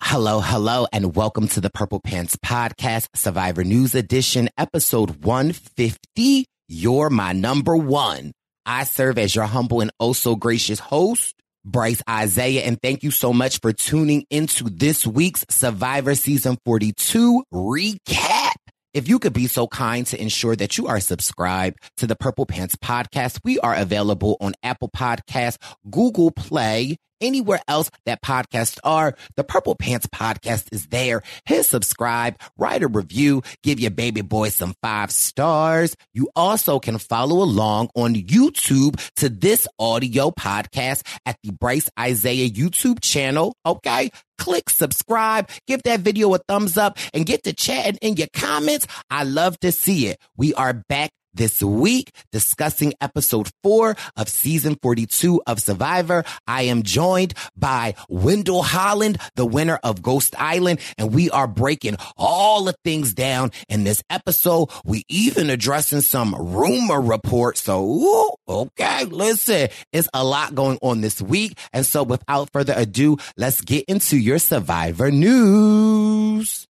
Hello, hello, and welcome to the Purple Pants Podcast, Survivor News Edition, episode 150. You're my number one. I serve as your humble and oh so gracious host, Bryce Isaiah, and thank you so much for tuning into this week's Survivor Season 42 recap. If you could be so kind to ensure that you are subscribed to the Purple Pants Podcast, we are available on Apple Podcasts, Google Play, anywhere else that podcasts are. The Purple Pants podcast is there. Hit subscribe, write a review, give your baby boy some five stars. You also can follow along on YouTube to this audio podcast at the Bryce Isaiah YouTube channel. Okay. Click subscribe, give that video a thumbs up and get to chatting in your comments. I love to see it. We are back this week discussing episode four of season 42 of Survivor. I am joined by Wendell Holland, the winner of Ghost Island, and we are breaking all the things down in this episode. We even addressing some rumor reports. So, ooh, okay, listen, it's a lot going on this week. And so without further ado, let's get into your Survivor news.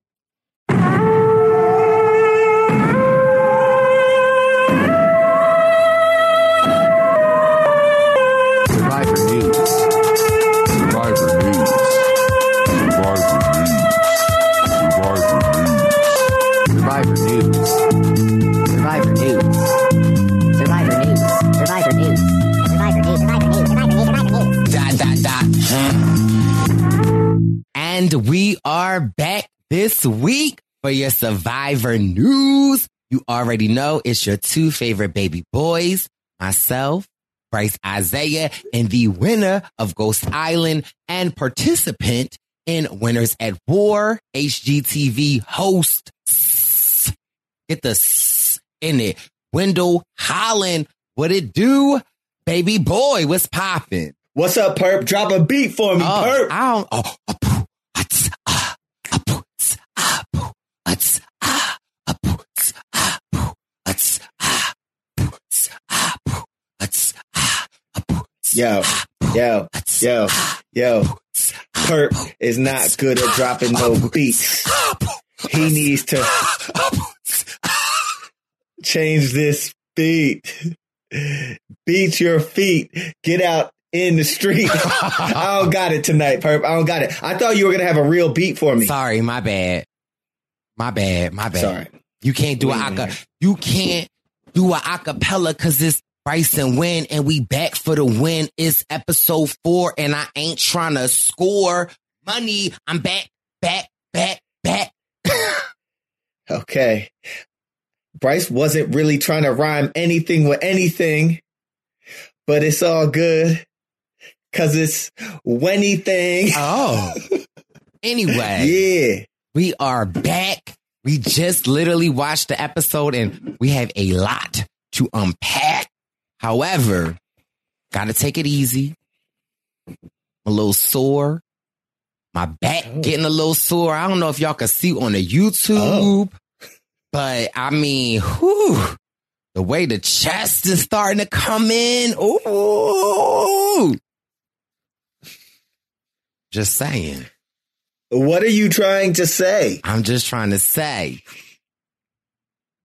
Survivor News. Survivor News. Survivor News. Survivor News. Survivor News. Survivor News. Survivor News. Survivor News. Dot, dot, dot. And we are back this week for your Survivor news. You already know it's your two favorite baby boys, myself, Bryce Isaiah, and the winner of Ghost Island and participant in Winners at War, HGTV host. Get the s in it. Wendell Holland, what it do? Baby boy, what's poppin'? What's up, Perp? Drop a beat for me, oh, Perp. I don't, oh, oh, Yo, yo, yo, yo. Perp is not good at dropping no beats. He needs to change this beat. Beat your feet. Get out in the street. I don't got it tonight, Perp. I don't got it. I thought you were gonna have a real beat for me. Sorry, my bad. My bad. My bad. Sorry. You can't do Wait a aca- you can't do a acapella because it's Bryson win and we back for the win. It's episode four and I ain't trying to score money. I'm back, back, back, back. Okay. Bryce wasn't really trying to rhyme anything with anything, but it's all good. Cause it's anything. Oh. Anyway, Yeah. we are back. We just literally watched the episode and we have a lot to unpack. However, gotta take it easy. I'm a little sore. My back Oh. getting a little sore. I don't know if y'all can see on the YouTube, oh. But I mean, whew, the way the chest is starting to come in. Ooh. Just saying. What are you trying to say? I'm just trying to say,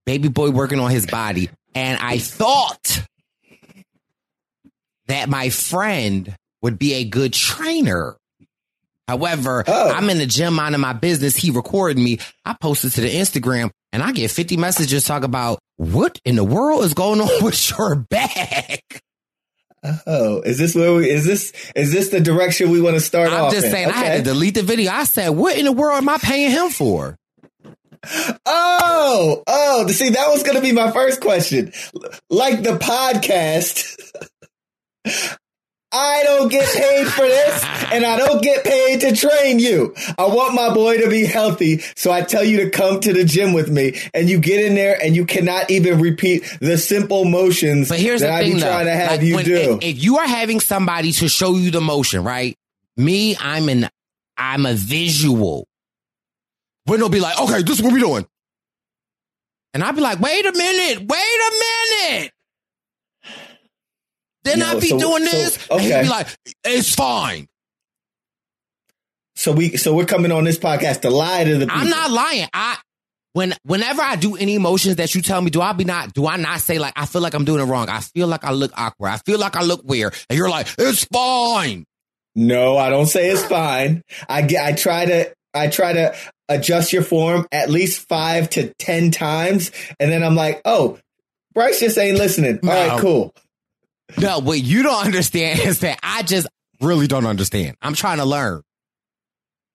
baby boy working on his body. And I thought that my friend would be a good trainer. However, Oh. I'm in the gym minding my business. He recorded me. I posted to the Instagram and I get 50 messages talk about what in the world is going on with your back. Oh, is this where we, is this, is this the direction we want to start off? I'm just in? saying, I had to delete the video. I said, what in the world am I paying him for? Oh, oh, see, that was going to be my first question. Like the podcast, I don't get paid for this and I don't get paid to train you. I want my boy to be healthy. So I tell you to come to the gym with me and you get in there and you cannot even repeat the simple motions But here's that the I thing, be though. trying to have Like, you when- do. If, if you are having somebody to show you the motion, right? Me, I'm an, I'm a visual. When they'll be like, okay, this is what we doing. And I'll be like, wait a minute, wait a minute. Then Yo, I'll be so- doing so- this. And okay. be like, it's fine. so we, so we're coming on this podcast to lie to the people. I'm not lying. I when whenever I do any emotions that you tell me, do I be not do I not say like I feel like I'm doing it wrong? I feel like I look awkward. I feel like I look weird. And you're like, it's fine. No, I don't say it's fine. I get, I try to, I try to adjust your form at least five to 10 times. And then I'm like, oh, Bryce just ain't listening. All No. right, cool. No, what you don't understand is that I just really don't understand. I'm trying to learn.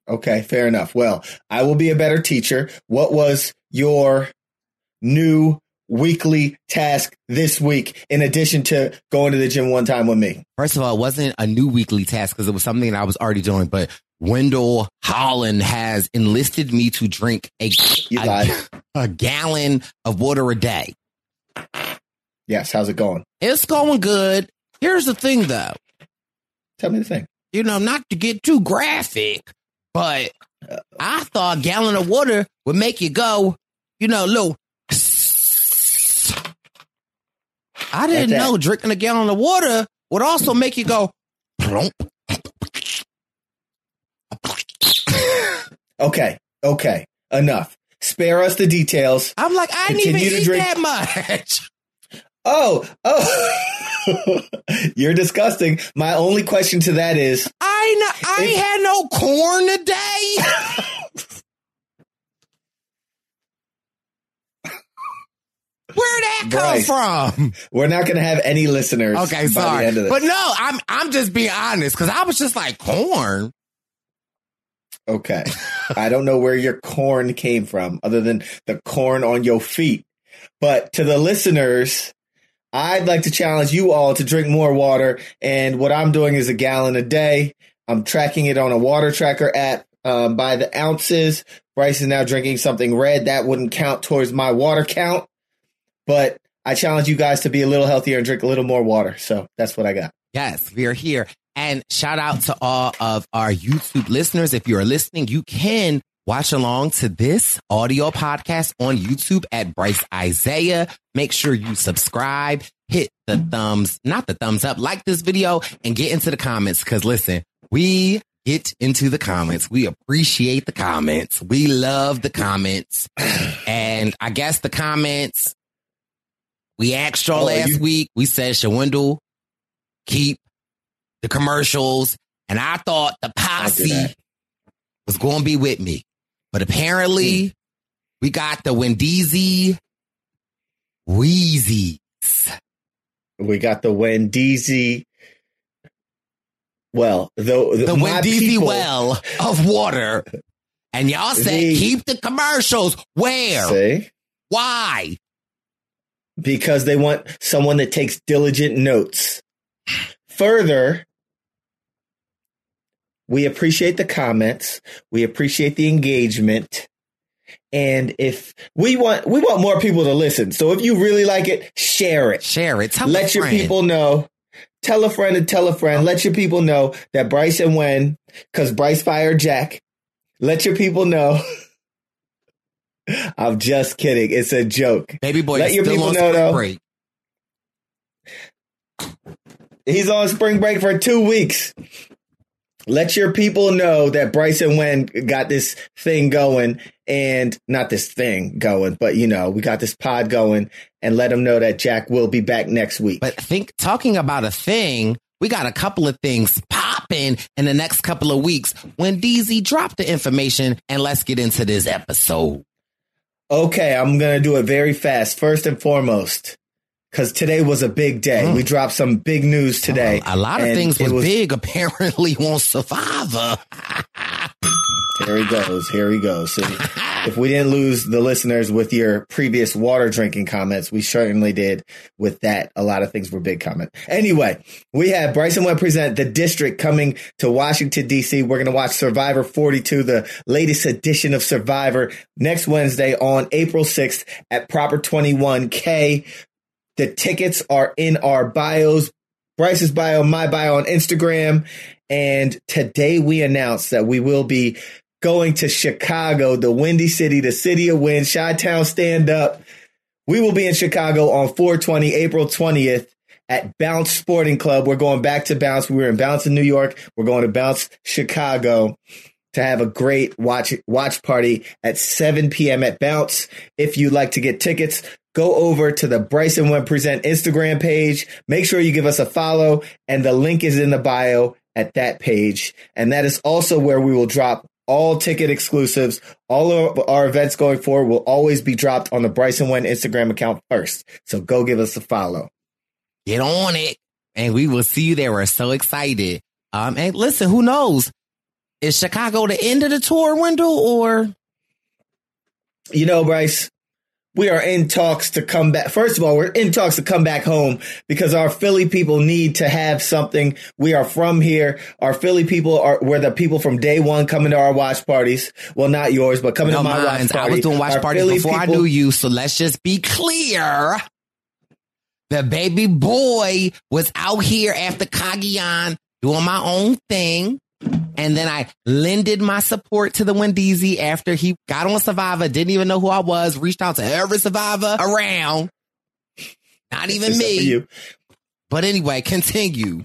Okay, fair enough. Well, I will be a better teacher. What was your new weekly task this week in addition to going to the gym one time with me? First of all, it wasn't a new weekly task because it was something that I was already doing, but Wendell Holland has enlisted me to drink a, a, a gallon of water a day. Yes, how's it going? It's going good. Here's the thing though. Tell me the thing. you know, not to get too graphic, but I thought a gallon of water would make you go, you know, little. I didn't know drinking a gallon of water would also make you go plump. Okay, okay, enough. Spare us the details. I'm like, I didn't even Continue to eat drink- that much. Oh, oh, you're disgusting. My only question to that is, I I If- had no corn today. Where'd that come from? we're not going to have any listeners. Okay, by sorry. The end of this. But no, I'm I'm just being honest because I was just like corn. Okay. I don't know where your corn came from other than the corn on your feet. But to the listeners, I'd like to challenge you all to drink more water. And what I'm doing is a gallon a day. I'm tracking it on a water tracker app um, by the ounces. Bryce is now drinking something red. That wouldn't count towards my water count. But I challenge you guys to be a little healthier and drink a little more water. So that's what I got. Yes, we are here. And shout out to all of our YouTube listeners. If you are listening, you can watch along to this audio podcast on YouTube at Bryce Isaiah. Make sure you subscribe, hit the thumbs, not the thumbs up, like this video and get into the comments. Cause listen, we get into the comments. We appreciate the comments. We love the comments. And I guess the comments we asked y'all Oh, last you- week. We said Shawindle, keep the commercials, and I thought the posse was going to be with me, but apparently we got the Wendeezy Wheezy. We got the Wendeezy. Well, the the, the Wendeezy people well of water. And y'all say The- keep the commercials. Where? say Why? because they want someone that takes diligent notes. Further, we appreciate the comments. We appreciate the engagement. And if we want, we want more people to listen. So if you really like it, share it. Share it. Tell Let your friend. people know. Tell a friend and tell a friend. Let your people know that Bryce and Wen, because Bryce fired Jack. Let your people know. I'm just kidding. It's a joke. Baby boy Let your still people on know, though. break. He's on spring break for two weeks. Let your people know that Bryson Wen got this thing going and not this thing going, but you know, we got this pod going and let them know that Jack will be back next week. But think talking about a thing, we got a couple of things popping in the next couple of weeks Wendeezy dropped the information and let's get into this episode. Okay, I'm going to do it very fast. First and foremost, because today was a big day. Mm. We dropped some big news today. A lot of things it was, big apparently on Survivor. Here he goes. Here he goes. See, if we didn't lose the listeners with your previous water drinking comments, we certainly did with that. A lot of things were big comment. Anyway, we have Bryson Webb present the district coming to Washington, D.C. We're going to watch Survivor 42, the latest edition of Survivor next Wednesday on April 6th at Proper 21K. The tickets are in our bios, Bryce's bio, my bio on Instagram. And today we announced that we will be going to Chicago, the Windy City, the city of wind, Chi Town stand up. We will be in Chicago on 420, April 20th at Bounce Sporting Club. We're going back to Bounce. We were in Bounce in New York. We're going to Bounce Chicago to have a great watch watch party at 7 p.m. at Bounce. If you'd like to get tickets, go over to the Bryson Webb Present Instagram page. Make sure you give us a follow, and the link is in the bio at that page. And that is also where we will drop all ticket exclusives. All of our events going forward will always be dropped on the Bryson Webb Instagram account first. So go give us a follow. Get on it. And we will see you there. We're so excited. Um, and listen, who knows? Is Chicago the end of the tour window or You know, Bryce, we are in talks to come back. First of all, we're in talks to come back home because our Philly people need to have something. We are from here. Our Philly people are were the people from day one coming to our watch parties. Well, not yours, but coming no to my watch mines? party. I was doing watch Our parties Philly before I knew you. So let's just be clear. The baby boy was out here after Cagayan doing my own thing. And then I lended my support to the Wendeezy after he got on Survivor, didn't even know who I was, reached out to every survivor around. Not even Except me. you. But anyway, continue.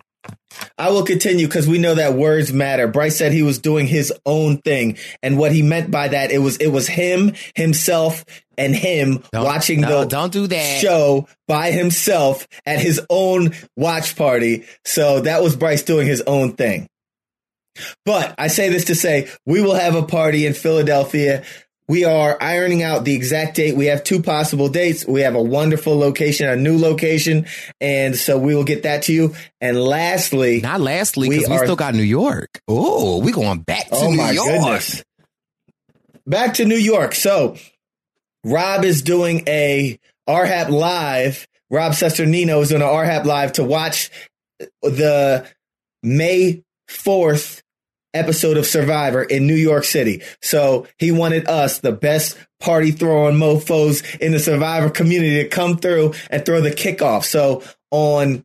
I will continue because we know that words matter. Bryce said he was doing his own thing, and what he meant by that it was it was him, himself, and him Don't- watching no, the don't do that. show by himself at his own watch party. So that was Bryce doing his own thing. But I say this to say we will have a party in Philadelphia. We are ironing out the exact date. We have two possible dates. We have a wonderful location, a new location, and so we will get that to you. And lastly, Not lastly, We because we, are- still got New York. Oh, we going back to Oh New my York. goodness. Back to New York. So Rob is doing a RHAP live. Rob Cesternino is doing an RHAP live to watch the May 4th episode of Survivor in New York City. So he wanted us, the best party throwing mofos in the Survivor community, to come through and throw the kickoff. So on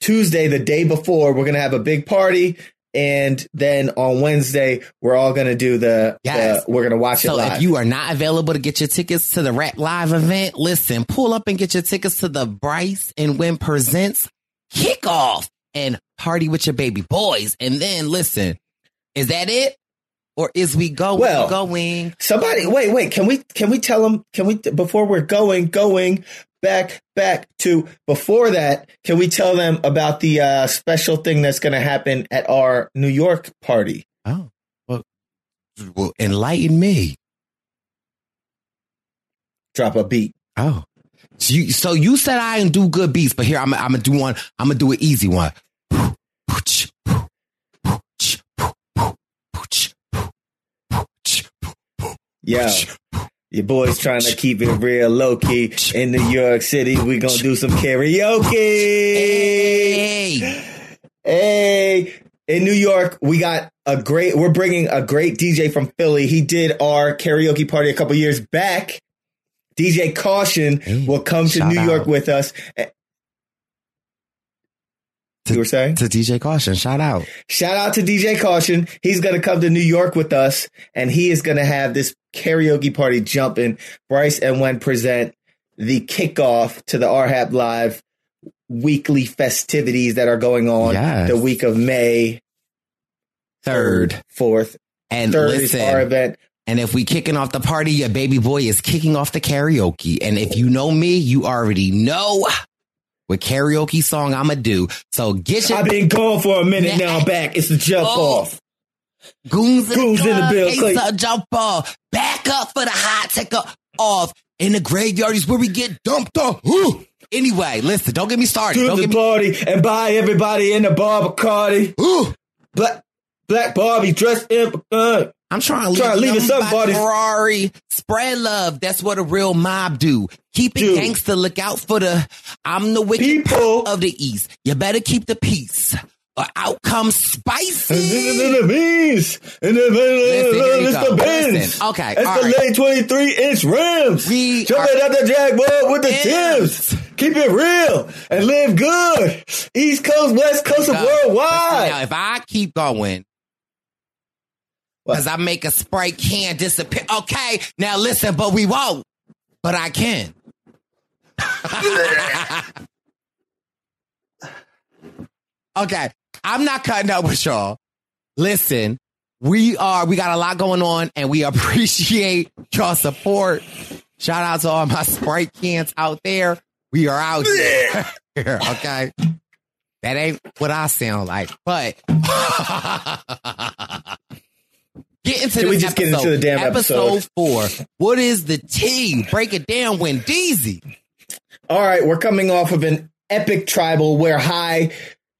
Tuesday, the day before, we're going to have a big party. And then on Wednesday, we're all going to do the, Yes. the- we're going to watch it So live. if you are not available to get your tickets to the RHAP Live event, listen, pull up and get your tickets to the Bryce and Win Presents kickoff and party with your baby boys. And then listen, is that it? Or is we going, Well- going? Somebody, wait, wait. Can we can we tell them? Can we before we're going going back back to before that? Can we tell them about the uh, special thing that's going to happen at our New York party? Oh, well, well, enlighten me. Drop a beat. Oh, so you, so you said I didn't do good beats, but here I'm, I'm gonna do one. I'm gonna do an easy one. Yo, your boy's trying to keep it real low key in New York City. We gonna do some karaoke. Hey, Hey, in New York, we got a great, we're bringing a great DJ from Philly. He did our karaoke party a couple years back. DJ Caution Hey, will come to New York with us. Eh, You were saying? to DJ Caution, shout out. Shout out to DJ Caution. He's going to come to New York with us and he is going to have this karaoke party jumping. Bryce and Wen present the kickoff to the RHAP Live weekly festivities that are going on Yes. the week of May Third. 4th. And Third listen, is our event. and if we kicking off the party, your baby boy is kicking off the karaoke. And if you know me, you already know what karaoke song I'ma do. So get your I've been gone for a minute now. I'm back. It's the jump Oh. off. goons in Goons the, in the bill, jump off, back up for the hot take off. In the graveyard is where we get dumped off. Ooh. Anyway, listen, don't get me started. to Don't the get me. party and buy everybody in the bar Bacardi. Ooh, Black Black Barbie dressed in uh, I'm trying to Trying to leave us somebody. Ferrari. Spread love. That's what a real mob do. Keep it gangster. Look out for the. I'm the wicked People. of the East. You better keep the peace. Or out comes spicy. And then the beans and the Listen, here you it's go. the Benz. Okay, it's the right. late twenty three inch rims. We Jumping are- out the jackboard with the. Tims. Keep it real and live good. East Coast, West Coast, and worldwide. Now, if I keep going? Because I make a Sprite can disappear. Okay, now listen, but we won't. But I can. okay, I'm not cutting up with y'all. Listen, we are, we got a lot going on and we appreciate your support. Shout out to all my Sprite cans out there. We are out here. okay. That ain't what I sound like, but get into Can we just get into episode. the damn episode four. What is the T? Break it down, Wendeezy. All right, we're coming off of an epic tribal where Hai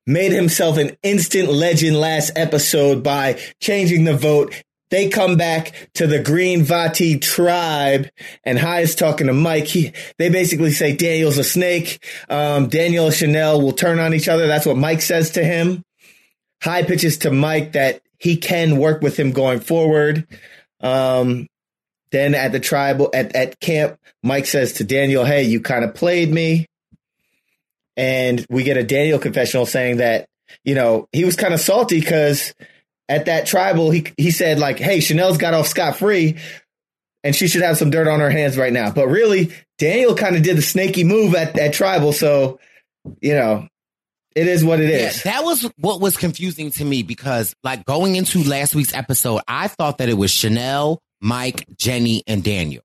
made himself an instant legend last episode by changing the vote. They come back to the Green Vati tribe, and Hai is talking to Mike. He, they basically say Daniel's a snake. Um, Daniel and Chanel will turn on each other. That's what Mike says to him. Hai pitches to Mike that he can work with him going forward. Um, then at the tribal at, at camp, Mike says to Daniel, Hey, you kind of played me. And we get a Daniel confessional saying that, you know, he was kind of salty because at that tribal, he he said, like, hey, Chanel's got off scot free and she should have some dirt on her hands right now. But really, Daniel kind of did the snaky move at that tribal. So, you know, it is what it is. Yeah, that was what was confusing to me because, like, going into last week's episode, I thought that it was Chanel, Mike, Jenny, and Daniel.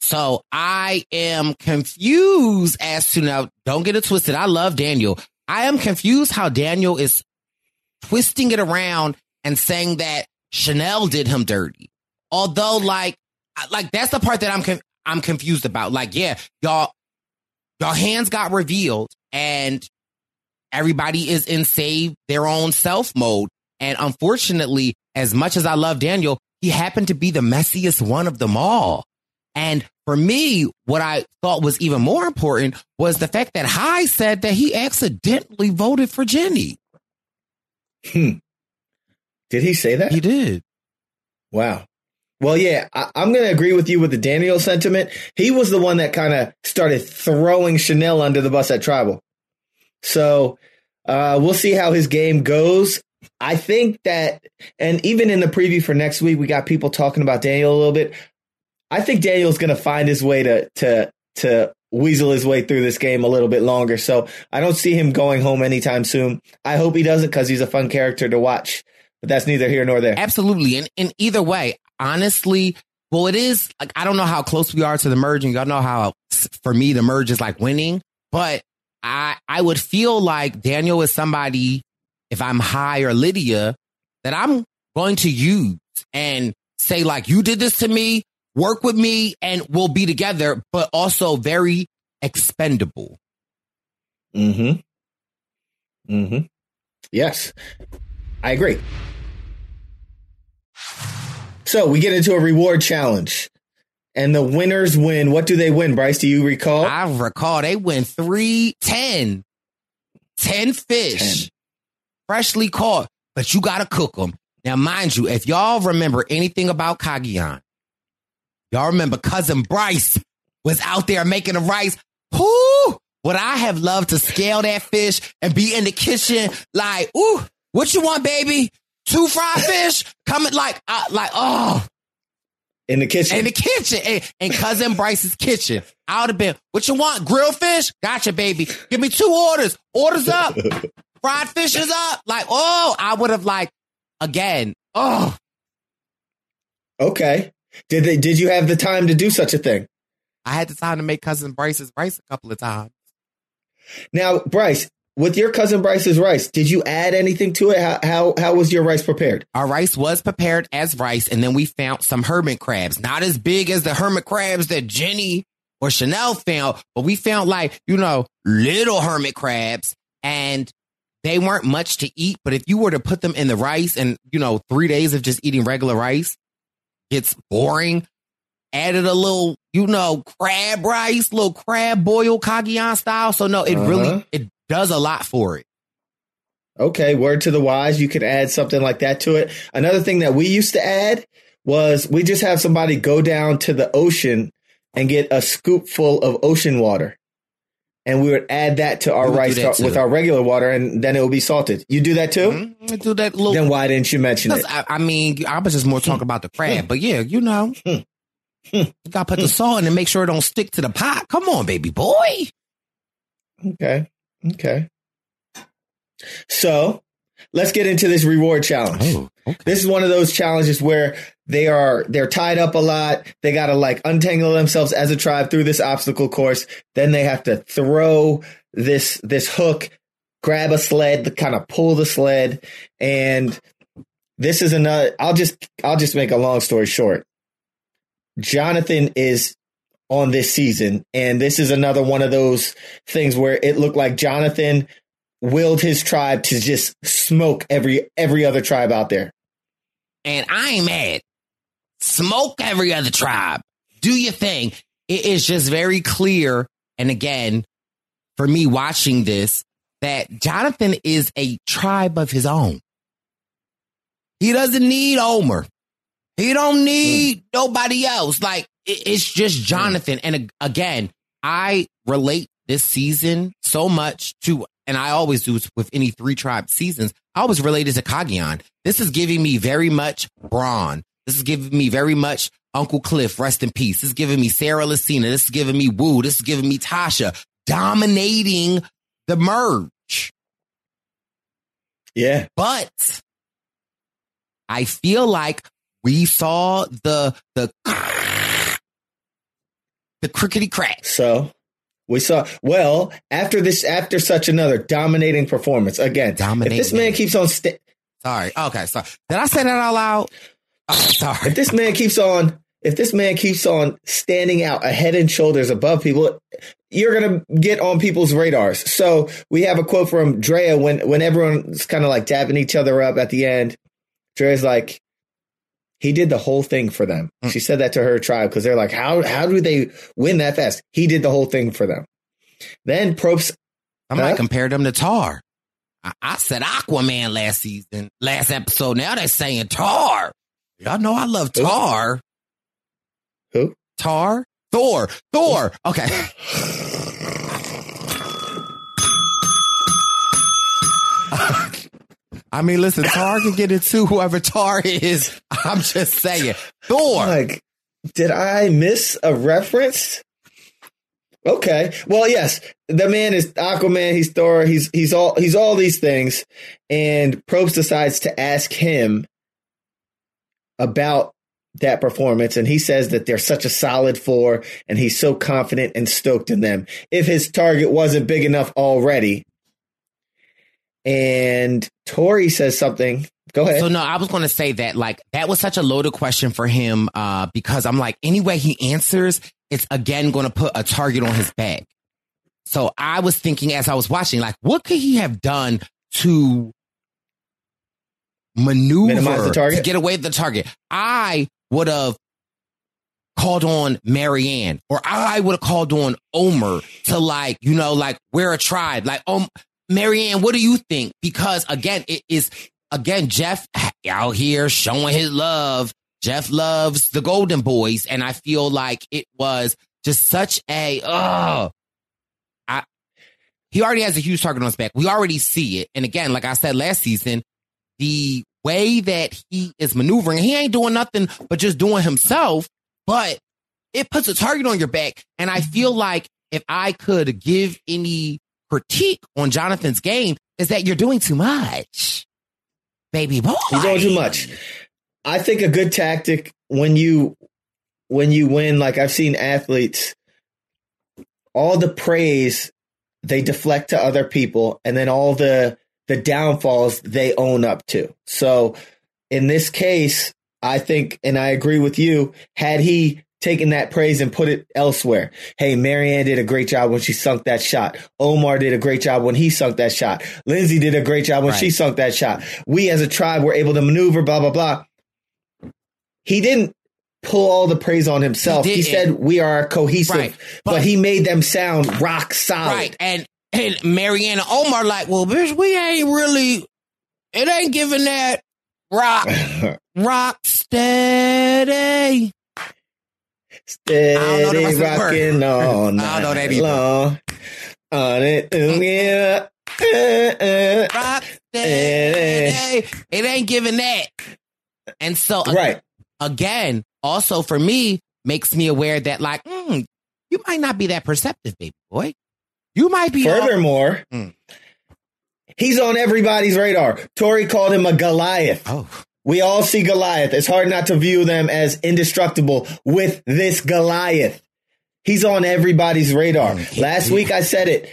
So I am confused as to now, don't get it twisted. I love Daniel. I am confused how Daniel is twisting it around and saying that Chanel did him dirty. Although, like, like that's the part that I'm con- I'm confused about. Like, yeah, y'all, y'all hands got revealed, and everybody is in save their own self mode. And unfortunately, as much as I love Daniel, he happened to be the messiest one of them all. And for me, what I thought was even more important was the fact that Hai said that he accidentally voted for Jenny. Hmm. Did he say that? He did. Wow. Well, yeah, I, I'm going to agree with you with the Daniel sentiment. He was the one that kind of started throwing Chanel under the bus at Tribal. So uh, we'll see how his game goes. I think that, and even in the preview for next week, we got people talking about Daniel a little bit. I think Daniel's going to find his way to to to weasel his way through this game a little bit longer. So I don't see him going home anytime soon. I hope he doesn't because he's a fun character to watch. But that's neither here nor there. Absolutely. And in either way, honestly, well, it is like, I don't know how close we are to the merge and y'all know how for me, the merge is like winning, but I, I would feel like Daniel is somebody, if I'm Hai or Lydia, that I'm going to use and say like, you did this to me, work with me and we'll be together, but also very expendable. Mm-hmm. Mm-hmm. Yes. I agree. So we get into a reward challenge. And the winners win. What do they win, Bryce? Do you recall? I recall they win three, 10, 10 fish, 10. freshly caught, but you got to cook them. Now, mind you, if y'all remember anything about Cagayan, y'all remember cousin Bryce was out there making the rice. Whoo! Would I have loved to scale that fish and be in the kitchen like, ooh, what you want, baby? Two fried fish? Coming like, uh, like, oh, In the kitchen. in the kitchen, in, in cousin Bryce's kitchen. I would have been, what you want? Grilled fish? Gotcha, baby. Give me two orders. Orders up. Fried fish is up. Like, oh, I would have like, again, oh, okay. Did they did you have the time to do such a thing? I had the time to make cousin Bryce's rice a couple of times. Now, Bryce, with your cousin Bryce's rice, did you add anything to it? How how how was your rice prepared? Our rice was prepared as rice, and then we found some hermit crabs, not as big as the hermit crabs that Jenny or Chanel found, but we found like, you know, little hermit crabs and they weren't much to eat. But if you were to put them in the rice and, you know, three days of just eating regular rice, it's boring. Added a little, you know, crab rice, little crab boil Cagayan style. So no, it Uh-huh. really, it does a lot for it. Okay, word to the wise. You could add something like that to it. Another thing that we used to add was we just have somebody go down to the ocean and get a scoop full of ocean water. And we would add that to our We would do rice that with our regular water, and then it would be salted. You do that too? Mhm. Do that little Then why didn't you mention it? I, I mean, I was just more talking about the crab, hmm. but yeah, you know, hmm. Hmm. you gotta put the salt in and make sure it don't stick to the pot. Come on, baby boy. Okay. Okay. So let's get into this reward challenge. Oh, okay. This is one of those challenges where they are they're tied up a lot. They got to like untangle themselves as a tribe through this obstacle course. Then they have to throw this this hook, grab a sled, to kind of pull the sled, and this is another. I'll just I'll just make a long story short. Jonathan is on this season, and this is another one of those things where it looked like Jonathan willed his tribe to just smoke every every other tribe out there. And I ain't mad. Smoke every other tribe. Do your thing. It is just very clear. And again, for me watching this, that Jonathan is a tribe of his own. He doesn't need Omar. He don't need hmm. nobody else. Like it's just Jonathan. And again, I relate this season so much to, and I always do with any three tribe seasons. I always related to Cagayan. This is giving me very much Brawn. This is giving me very much Uncle Cliff, rest in peace. This is giving me Sarah Lacina. This is giving me Woo. This is giving me Tasha dominating the merge. Yeah. But I feel like we saw the the the crickety crack. So we saw well after this after such another dominating performance again. If this man keeps on sta- Sorry. Okay. Sorry. Did I say that out loud? Oh, sorry. if this man keeps on if this man keeps on standing out a head and shoulders above people, you're gonna get on people's radars. So we have a quote from Drea when when everyone's kind of like dabbing each other up at the end. Drea's like, he did the whole thing for them. Mm. She said that to her tribe because they're like, how how do they win that fast? He did the whole thing for them. Then Probst I might Huh? compare them to Tar. I, I said Aquaman last season, last episode. Now they're saying Tar. Y'all know I love Tar. Who? Tar? Thor. Thor. Okay. I mean, listen, Tar can get into whoever Tar is. I'm just saying. Thor. Like, did I miss a reference? Okay. Well, yes, the man is Aquaman. He's Thor. He's he's all he's all these things. And Probst decides to ask him about that performance, and he says that they're such a solid four, and he's so confident and stoked in them. If his target wasn't big enough already, and Tori says something. Go ahead. So no, I was going to say that like that was such a loaded question for him uh, because I'm like any way he answers, it's again going to put a target on his back. So I was thinking as I was watching, like, what could he have done to maneuver Minimize the target? to get away with the target? I would have called on Maryanne or I would have called on Omar to like, you know, like we're a tribe. Like, um, Maryanne, what do you think? Because again, it is again, Jeff out here showing his love. Jeff loves the Golden Boys, and I feel like it was just such a oh, I he already has a huge target on his back. We already see it, and again, like I said last season, the way that he is maneuvering, he ain't doing nothing but just doing himself, but it puts a target on your back, and I feel like if I could give any critique on Jonathan's game, is that you're doing too much baby boy. He's doing too much. I think a good tactic when you when you win, like I've seen athletes, all the praise they deflect to other people, and then all the the downfalls they own up to. So in this case, I think, and I agree with you, had he taken that praise and put it elsewhere. Hey, Maryanne did a great job when she sunk that shot. Omar did a great job when he sunk that shot. Lindsay did a great job when Right. she sunk that shot. We as a tribe were able to maneuver, blah, blah, blah. He didn't pull all the praise on himself. He, He said we are cohesive, Right. but, But- he made them sound rock solid. Right. And and Mariana Omar like, well, bitch, we ain't really it ain't giving that rock rock steady. Steady I don't know the rest of the word. rocking all I night know that either. long. On it, yeah. Uh, uh. Rock steady. It ain't giving that. And so Right. again, also for me, makes me aware that like, mm, you might not be that perceptive, baby boy. You might be Furthermore, Mm. he's on everybody's radar. Tori called him a Goliath. Oh, We all see Goliath. It's hard not to view them as indestructible with this Goliath. He's on everybody's radar. Mm, Last week I said it.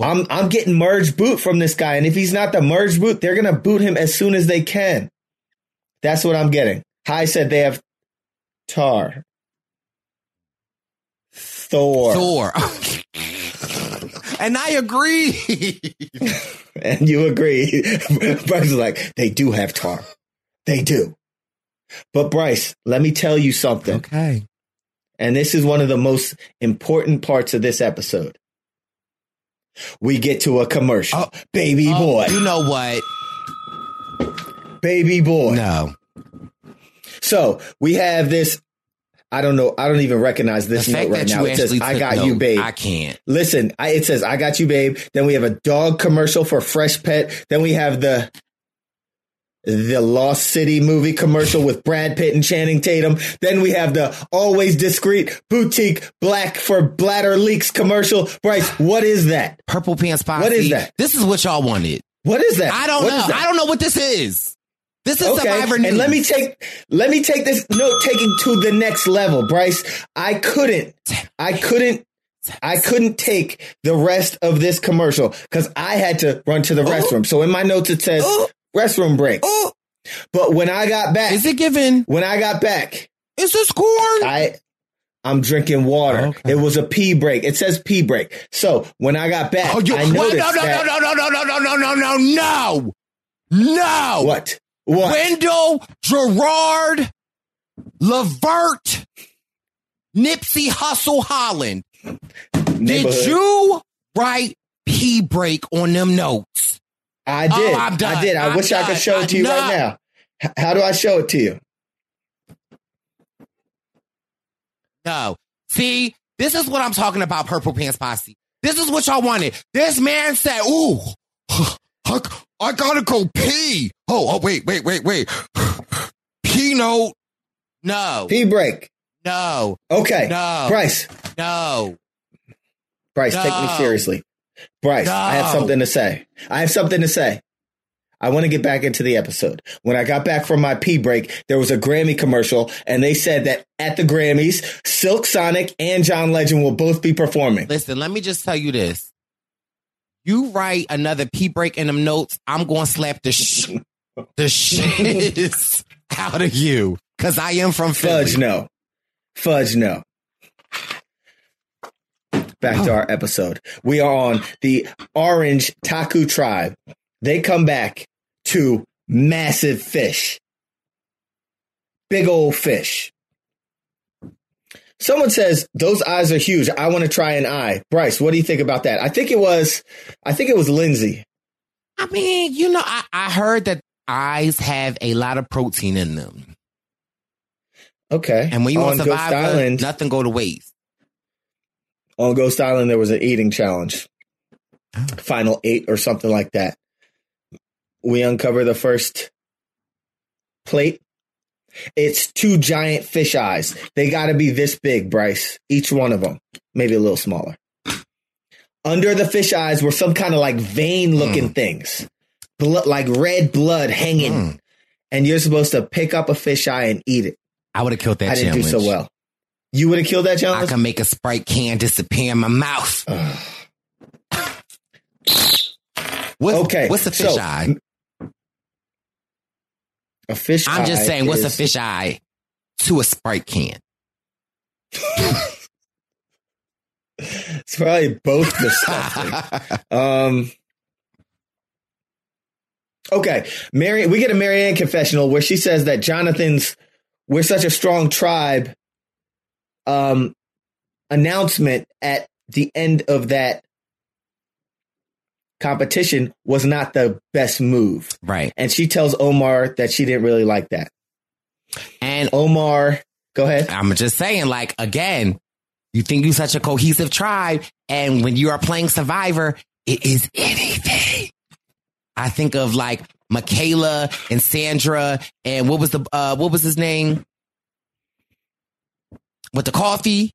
I'm I'm getting merge boot from this guy, and if he's not the merge boot, they're gonna boot him as soon as they can. That's what I'm getting. Hai said they have Tar, Thor, Thor. and I agree. and you agree. Bryce is like, they do have Tar, they do. But Bryce, let me tell you something. okay. And this is one of the most important parts of this episode. We get to a commercial. Oh. baby Oh, boy. you know what? baby boy. No. So we have this. I don't know. I don't even recognize this note right now. It says, I got you, babe. I can't. Listen, I, it says, I got you, babe. Then we have a dog commercial for Fresh Pet. Then we have the the Lost City movie commercial with Brad Pitt and Channing Tatum. Then we have the always discreet boutique black for bladder leaks commercial. Bryce, what is that? Purple Pants Posse. What is that? This is what y'all wanted. What is that? I don't What know. I don't know what this is. This is Okay, Survivor News. and let me take let me take this note taking to the next level, Bryce. I couldn't, I couldn't, I couldn't take the rest of this commercial because I had to run to the oh. restroom. So in my notes it says Oh. Restroom break. Oh, But when I got back, is it given? when I got back, Is this corn? I I'm drinking water. Okay. It was a pee break. It says pee break. So when I got back, oh, you, I noticed no, no, that, no, no, no, no, no, no, no, no, no, no. what what Wendell, Gerard, Levert, Nipsey Hussle Holland. Did you write P break on them notes? I oh, did. Oh, I'm done. I did. I I'm wish I could show it to you I'm right now. H- How do I show it to you? No. See, this is what I'm talking about, Purple Pants Posse. This is what y'all wanted. This man said, ooh, I, I gotta go pee. Oh, oh, wait, wait, wait, wait. Pee note. No, Pee break. no, Okay. No. Bryce. no. Bryce, take me seriously. Bryce, I have something to say. I have something to say. I want to get back into the episode. When I got back from my pee break, there was a Grammy commercial, and they said that at the Grammys, Silk Sonic and John Legend will both be performing. Listen, let me just tell you this. You write another P break in them notes, I'm going to slap the sh- the shiz out of you because I am from Philly. Fudge no. Fudge no. Back to our episode. We are on the Orange Taku tribe. They come back to massive fish. Big old fish. Someone says those eyes are huge. I want to try an eye. Bryce, what do you think about that? I think it was I think it was Lindsay. I mean, you know, I, I heard that eyes have a lot of protein in them. Okay. And when you on want Ghost Island, nothing go to waste. On Ghost Island, there was an eating challenge. Final eight or something like that. We uncover the first plate. It's two giant fish eyes. They got to be this big, Bryce. Each one of them, maybe a little smaller. Under the fish eyes were some kind of like vein looking things, blood, like red blood hanging. Mm. And you're supposed to pick up a fish eye and eat it. I would have killed that I didn't challenge. do so well. You would have killed that challenge? I can make a Sprite can disappear in my mouth. What's, Okay, What's a fish so, eye? a fish I'm just saying, what's a fish eye to a Sprite can? It's probably both disgusting. um, okay, Mary. We get a Maryanne confessional where she says that Jonathan's "We're such a strong tribe" um, announcement at the end of that competition was not the best move, right. and she tells Omar that she didn't really like that. And Omar, go ahead. I'm just saying, like, again, you think you're such a cohesive tribe, and when you are playing Survivor, it is anything. I think of like Michaela and Sandra, and what was the uh what was his name? With the coffee,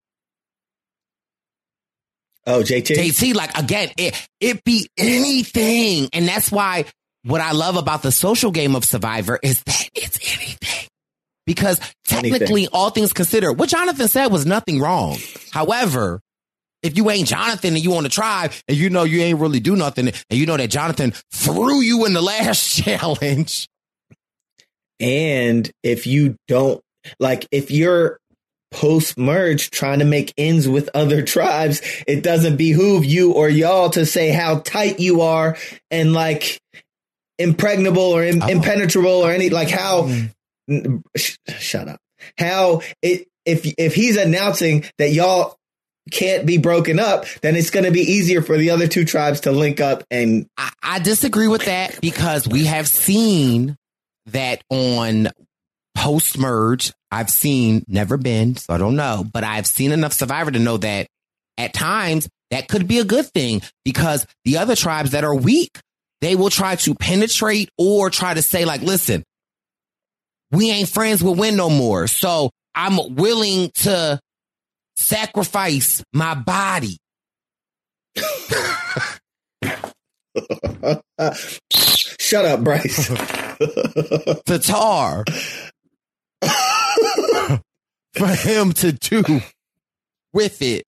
Oh, JT. JT. Like again, it it be anything, and that's why what I love about the social game of Survivor is that it's anything. Because technically, all things considered, what Jonathan said was nothing wrong. However, if you ain't Jonathan and you on the tribe and you know you ain't really do nothing and you know that Jonathan threw you in the last challenge. And if you don't like, if you're post merge trying to make ends with other tribes, it doesn't behoove you or y'all to say how tight you are and like impregnable or im- Oh. impenetrable or any like how. Mm. n- sh- shut up. How it if if he's announcing that y'all can't be broken up, then it's going to be easier for the other two tribes to link up and I, I disagree with that because we have seen that on post merge. I've seen, never been, so I don't know, but I've seen enough Survivor to know that at times that could be a good thing because the other tribes that are weak, they will try to penetrate or try to say, like, listen, we ain't friends with Win no more. So I'm willing to sacrifice my body. shut up, Bryce. to Tar for him to do with it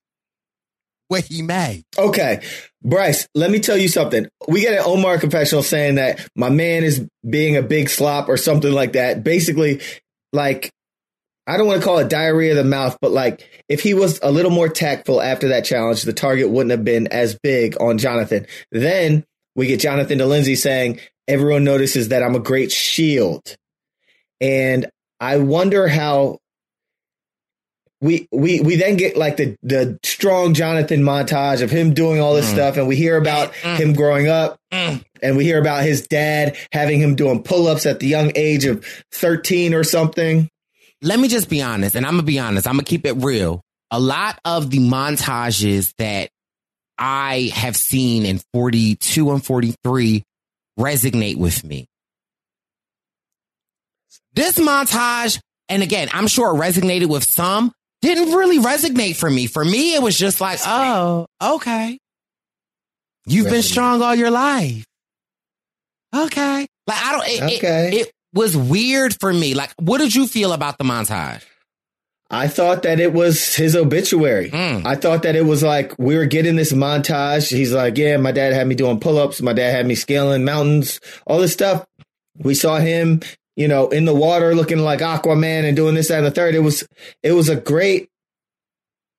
what he made. Okay, Bryce, let me tell you something. We get an Omar confessional saying that my man is being a big slop or something like that. Basically, like, I don't want to call it diarrhea of the mouth, but like, if he was a little more tactful after that challenge, the target wouldn't have been as big on Jonathan. Then we get Jonathan to Lindsay saying, everyone notices that I'm a great shield. And I wonder how we we we then get like the the strong Jonathan montage of him doing all this Mm. stuff, and we hear about Mm. him growing up, Mm. and we hear about his dad having him doing pull ups at the young age of thirteen or something. Let me just be honest, and I'm gonna be honest, I'm gonna keep it real. A lot of the montages that I have seen in 42 and 43 resonate with me. This montage, and again, I'm sure it resonated with some, didn't really resonate for me. For me, it was just like, oh, okay. You've been strong all your life. Okay. Like, I don't, it, it- Okay. it was weird for me. Like, what did you feel about the montage? I thought that it was his obituary. Mm. I thought that it was like we were getting this montage. He's like, Yeah, my dad had me doing pull ups. My dad had me scaling mountains, all this stuff. We saw him, you know, in the water looking like Aquaman and doing this, that, and the third. It was, it was a great,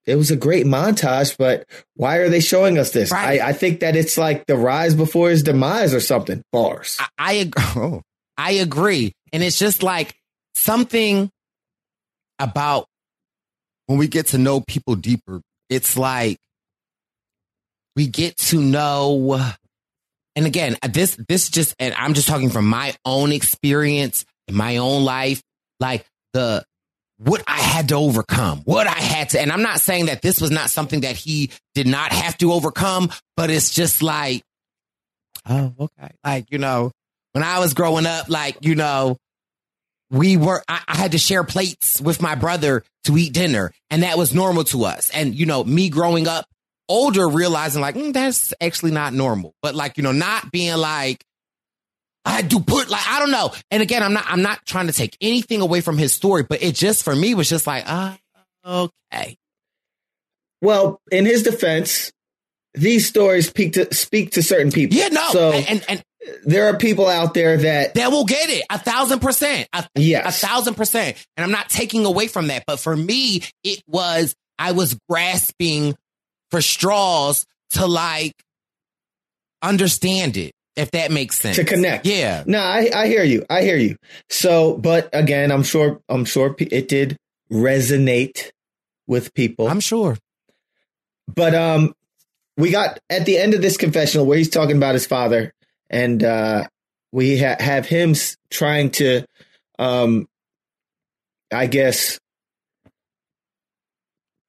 it was a great montage, but why are they showing us this? Right. I, I think that it's like the rise before his demise or something. Bars. I, I agree. Oh, I agree. And it's just like something about when we get to know people deeper, it's like we get to know. And again, uh, this, this just, and I'm just talking from my own experience in my own life, like the, what I had to overcome, what I had to, and I'm not saying that this was not something that he did not have to overcome, but it's just like, oh, okay. Like, you know, when I was growing up, like, you know, we were, I, I had to share plates with my brother to eat dinner, and that was normal to us. And, you know, me growing up older, realizing like, mm, that's actually not normal. But like, you know, not being like, I to put like, I don't know. And again, I'm not, I'm not trying to take anything away from his story, but it just, for me, was just like, ah, okay. Well, in his defense, these stories speak to speak to certain people. Yeah, no. So and, and, and there are people out there that that will get it a thousand percent. A, Yes. a thousand percent. And I'm not taking away from that. But for me, it was I was grasping for straws to like understand it, if that makes sense. to connect. Yeah. No, I, I hear you. I hear you. So, but again, I'm sure, I'm sure it did resonate with people. I'm sure. but um, we got at the end of this confessional where he's talking about his father, and uh, we ha- have him trying to, um, I guess,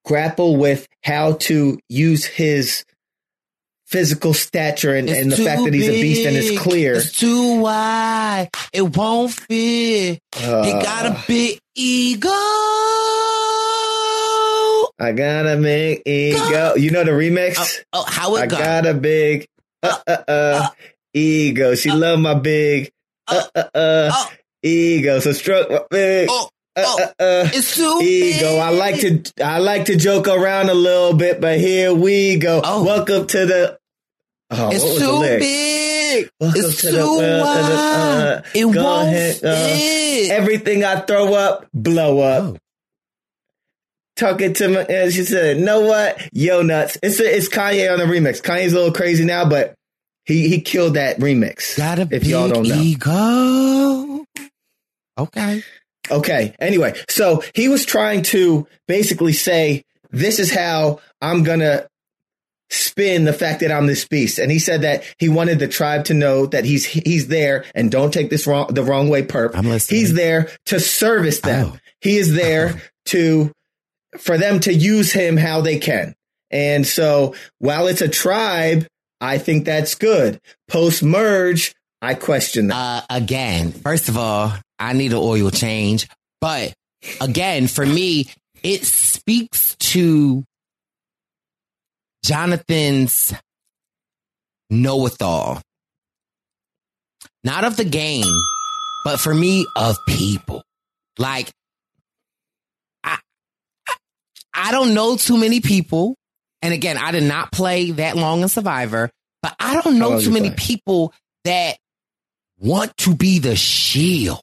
grapple with how to use his physical stature and, and the fact that he's a beast and it's clear. It's too wide. It won't fit. he got Uh, a big ego. I got a big ego. You know the remix? Oh, oh, how it I go? got a big uh, uh, uh, ego. She love my big uh, uh, uh, oh, ego. So stroke my big oh, uh, oh. uh, uh, It's too ego. I like to I like to joke around a little bit, but here we go. Oh. Welcome to the. Oh, It's too big. Welcome it's to too the world, to the, wide. uh, it go won't ahead, uh, fit. Everything I throw up, blow up. Oh. Talking to my, and she said, "Know what? Yo nuts." It's it's Kanye on the remix. Kanye's a little crazy now, but he he killed that remix. got a if big y'all don't know. ego. Okay. Okay. Anyway, so he was trying to basically say, "This is how I'm gonna spin the fact that I'm this beast." And he said that he wanted the tribe to know that he's he's there, and don't take this wrong the wrong way, perp. I'm listening. He's there to service them. Oh. He is there to for them to use him how they can. And so while it's a tribe, I think that's good. Post merge, I question that. Uh, again, first of all, I need an oil change. But again, for me, it speaks to Jonathan's know-it-all. Not of the game, but for me, of people. Like, I, I, I don't know too many people. And again, I did not play that long in Survivor, but I don't know too many people that want to be the shield.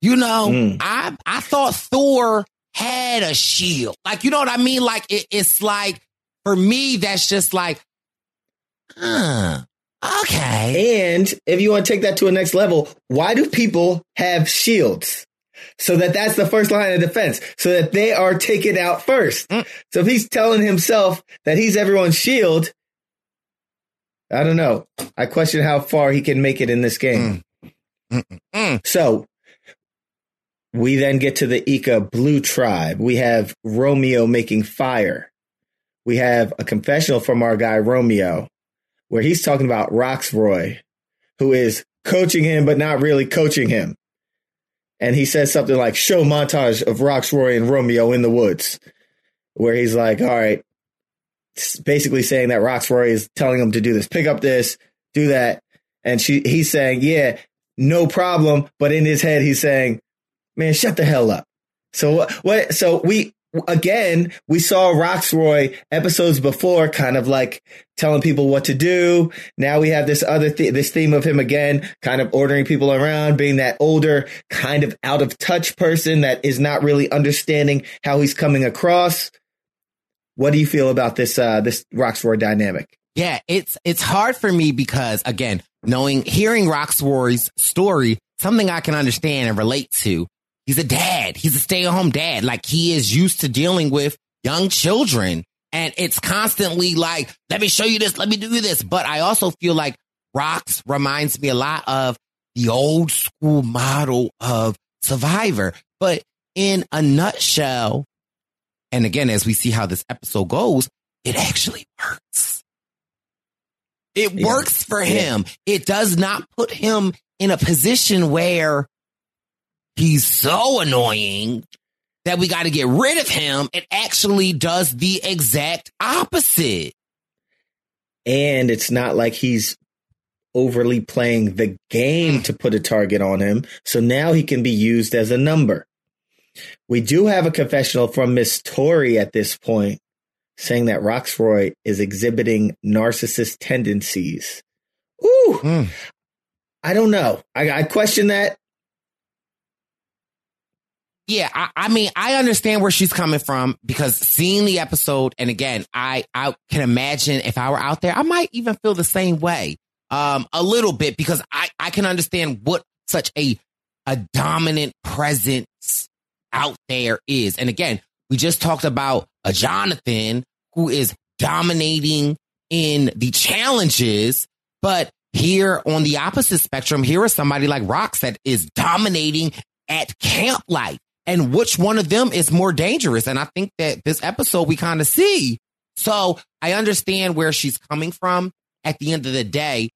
You know, Mm. I I thought Thor had a shield. Like, you know what I mean? Like it, it's like for me, that's just like, huh, okay. And if you want to take that to a next level, why do people have shields? So that that's the first line of defense, so that they are taken out first. Mm. So if he's telling himself that he's everyone's shield, I don't know. I question how far he can make it in this game. Mm. Mm. So we then get to the Ika Blue Tribe. We have Romeo making fire. We have a confessional from our guy Romeo, where he's talking about Rocksroy, who is coaching him, but not really coaching him. And he says something like show montage of Rocksroy and Romeo in the woods, where he's like, all right, basically saying that Rocksroy is telling him to do this, pick up this, do that. And she, he's saying, yeah, no problem. But in his head, he's saying, man, shut the hell up. So what, so we, again, we saw Rocksroy episodes before kind of like telling people what to do. Now we have this other, th- this theme of him again, kind of ordering people around, being that older, kind of out of touch person that is not really understanding how he's coming across. What do you feel about this, uh, this Rocksroy dynamic? Yeah, it's it's hard for me because again, knowing hearing Rocksroy's story, something I can understand and relate to. He's a dad. He's a stay-at-home dad. Like he is used to dealing with young children. And it's constantly like, let me show you this, let me do this. But I also feel like Rocks reminds me a lot of the old school model of Survivor. But in a nutshell, and again, as we see how this episode goes, it actually works. It Yeah. works for Yeah. him. It does not put him in a position where he's so annoying that we got to get rid of him. It actually does the exact opposite. and it's not like he's overly playing the game to put a target on him. So now he can be used as a number. We do have a confessional from Miss Tori at this point saying that Rocksroy is exhibiting narcissist tendencies. Ooh, Mm. I don't know. I, I question that. Yeah, I, I mean, I understand where she's coming from because seeing the episode, and again, I I can imagine if I were out there, I might even feel the same way, um, a little bit because I I can understand what such a a dominant presence out there is, and again, we just talked about a Jonathan who is dominating in the challenges, but here on the opposite spectrum, here is somebody like Rocks that is dominating at camp life. And which one of them is more dangerous? And I think that this episode we kind of see. So I understand where she's coming from. At the end of the day,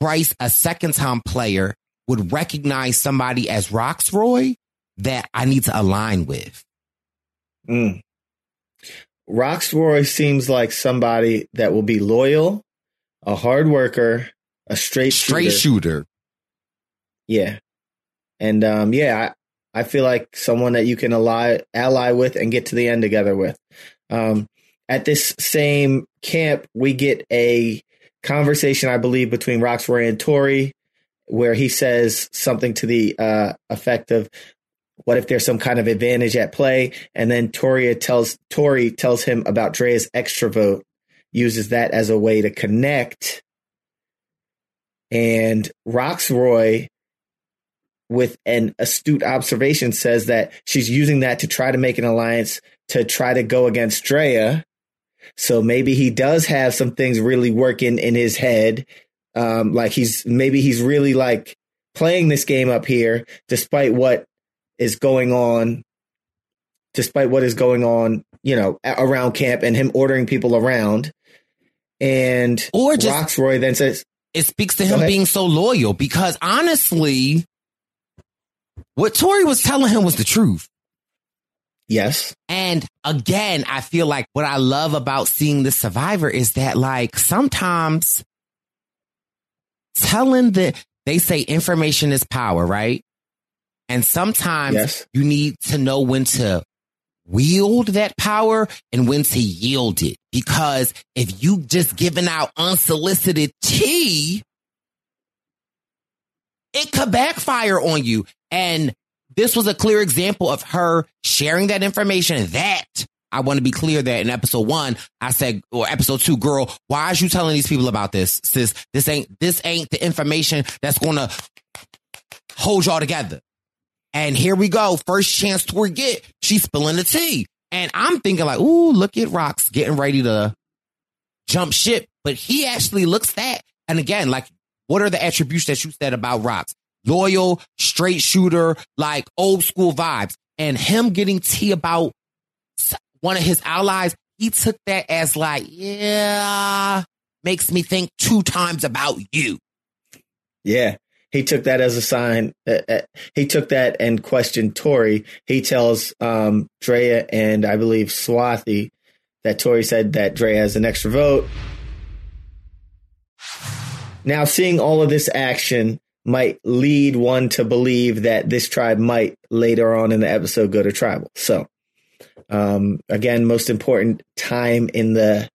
Bryce, a second time player, would recognize somebody as Rocksroy that I need to align with. Mm. Rocksroy seems like somebody that will be loyal, a hard worker, a straight Straight shooter. shooter. Yeah. And um, yeah, I, feel like someone that you can ally ally with and get to the end together with. Um, at this same camp, we get a conversation, I believe, between Rocksroy and Tori, where he says something to the uh, effect of, "What if there's some kind of advantage at play?" And then Tori tells Tori tells him about Drea's extra vote, uses that as a way to connect. And Rocksroy with an astute observation says that she's using that to try to make an alliance to try to go against Drea. So maybe he does have some things really working in his head. Um, like he's maybe he's really like playing this game up here despite what is going on, despite what is going on, you know, around camp and him ordering people around. And Or just- Rocksroy then says, it speaks to him being so loyal because honestly, what Tori was telling him was the truth. Yes. And again, I feel like what I love about seeing the survivor is that like sometimes telling the, they say information is power, right? And sometimes Yes. you need to know when to wield that power and when to yield it. Because if you just giving out unsolicited tea, it could backfire on you. And this was a clear example of her sharing that information that I want to be clear that in episode one, I said, or episode two, girl, why is you telling these people about this? Sis, this ain't, this ain't the information that's going to hold y'all together. And here we go. First chance to get, she's spilling the tea. And I'm thinking like, ooh, look at Rocks getting ready to jump ship. But he actually looks that. And again, like, what are the attributes that you said about Rocks? Loyal, straight shooter, like old school vibes. And him getting tea about one of his allies, he took that as like, yeah, makes me think two times about you. Yeah. He took that as a sign. Uh, uh, he took that and questioned Tori. He tells um, Drea and I believe Swati that Tori said that Drea has an extra vote. Now, seeing all of this action might lead one to believe that this tribe might later on in the episode go to tribal. So, um, again, most important time in the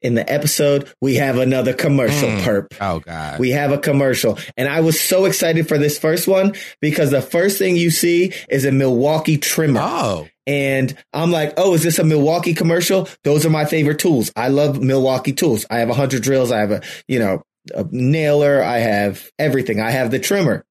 in the episode, we have another commercial Mm. perp. Oh God. We have a commercial. And I was so excited for this first one because the first thing you see is a Milwaukee trimmer. oh. And I'm like, oh, is this a Milwaukee commercial? Those are my favorite tools. I love Milwaukee tools. I have a hundred drills. I have a, you know, a nailer. I have everything. I have the trimmer,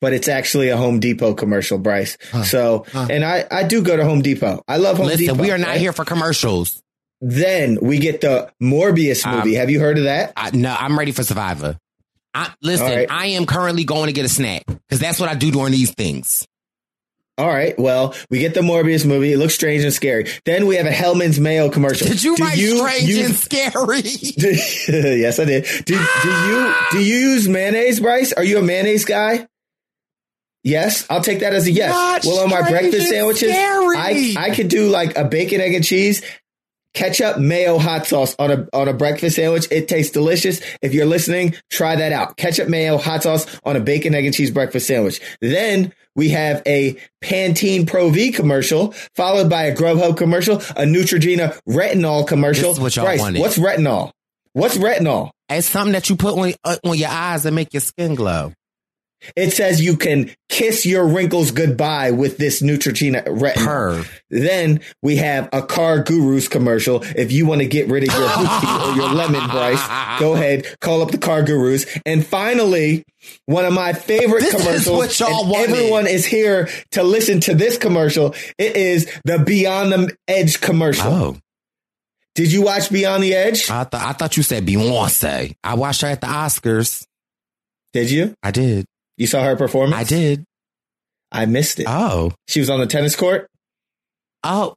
but it's actually a Home Depot commercial, Bryce. So, and I, I do go to Home Depot. I love Home Listen, Depot. we are not right? here for commercials. Then we get the Morbius Um, movie. have you heard of that? I, no, I'm ready for Survivor. I, listen, right. I am currently going to get a snack because that's what I do during these things. All right. Well, we get the Morbius movie. It looks strange and scary. Then we have a Hellmann's Mayo commercial. Did you Do write strange use- and scary? yes, I did. Do, do you do you use mayonnaise, Bryce? Are you a mayonnaise guy? Yes, I'll take that as a yes. Not well, on my breakfast and sandwiches, scary. I I could do like a bacon, egg, and cheese, ketchup, mayo, hot sauce on a on a breakfast sandwich. It tastes delicious. If you're listening, try that out. Ketchup, mayo, hot sauce on a bacon, egg, and cheese breakfast sandwich. Then we have a Pantene Pro V commercial, followed by a Grubhub commercial, a Neutrogena retinol commercial. What y'all wanted. what's retinol? What's retinol? it's something that you put on, uh, on your eyes and make your skin glow. It says you can kiss your wrinkles goodbye with this Neutrogena retinol. Her. Then we have a CarGurus commercial. If you want to get rid of your or your lemon, Bryce, go ahead, call up the CarGurus. And finally, one of my favorite This is commercials. what y'all and everyone is here to listen to this commercial. It is the Beyond the Edge commercial. Oh, Did you watch Beyond the Edge? I thought I thought you said Beyonce. I watched her at the Oscars. Did you? I did. You saw her performance? I did. I missed it. Oh, She was on the tennis court. oh,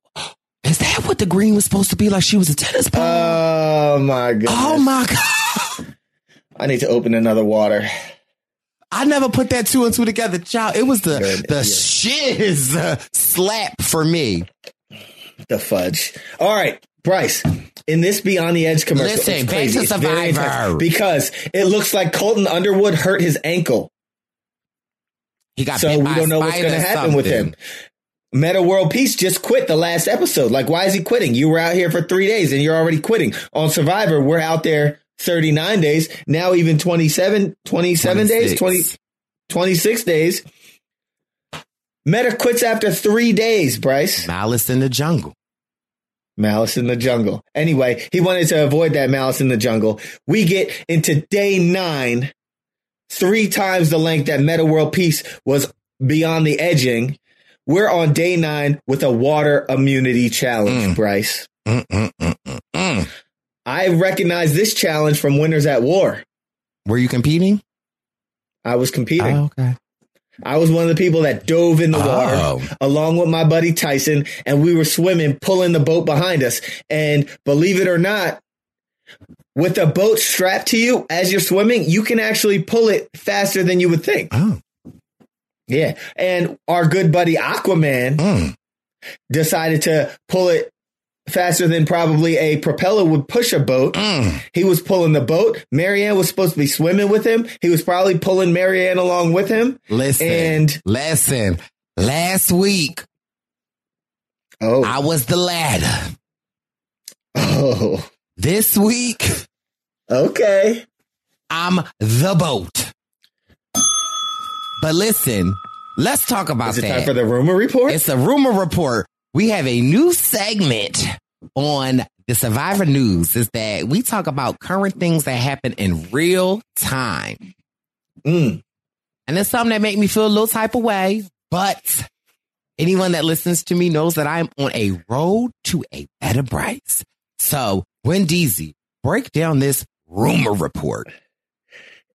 is that what the green was supposed to be? Like she was a tennis ball? Oh my god! oh my god! I need to open another water. I never put that two and two together, child. It was the Good, the yeah. shiz uh, slap for me. The fudge. All right, Bryce. In this Beyond the Edge commercial, Listen, it's back crazy. to Survivor. because it looks like Colton Underwood hurt his ankle, He got so we don't know what's going to happen with him. Meta World Peace just quit the last episode. Like, why is he quitting? You were out here for three days and you're already quitting. On Survivor, we're out there 39 days. Now even 27, 27 days, 20, 26. 26 days. Meta quits after three days, Bryce. Malice in the jungle. Malice in the jungle. Anyway, he wanted to avoid that malice in the jungle. We get into day nine, three times the length that Meta World Peace was beyond the edging. We're on day nine with a water immunity challenge, Mm. Bryce. Mm, mm, mm, mm, mm. I recognize this challenge from Winners at War. Were you competing? I was competing. Oh, okay. I was one of the people that dove in the water Oh. along with my buddy Tyson, and we were swimming, pulling the boat behind us. And believe it or not, with a boat strapped to you as you're swimming, you can actually pull it faster than you would think. Oh. Yeah. And our good buddy Aquaman Mm. decided to pull it faster than probably a propeller would push a boat. Mm. He was pulling the boat. Maryanne was supposed to be swimming with him. He was probably pulling Maryanne along with him. Listen. And listen. Last week, oh, I was the ladder. oh, This week, okay. I'm the boat. But listen, let's talk about Is it that. time for the rumor report? It's a rumor report. We have a new segment on the Survivor News. Is that we talk about current things that happen in real time, Mm. and it's something that make me feel a little type of way. But anyone that listens to me knows that I'm on a road to a better Bryce. So, Wendeezy, break down this rumor report.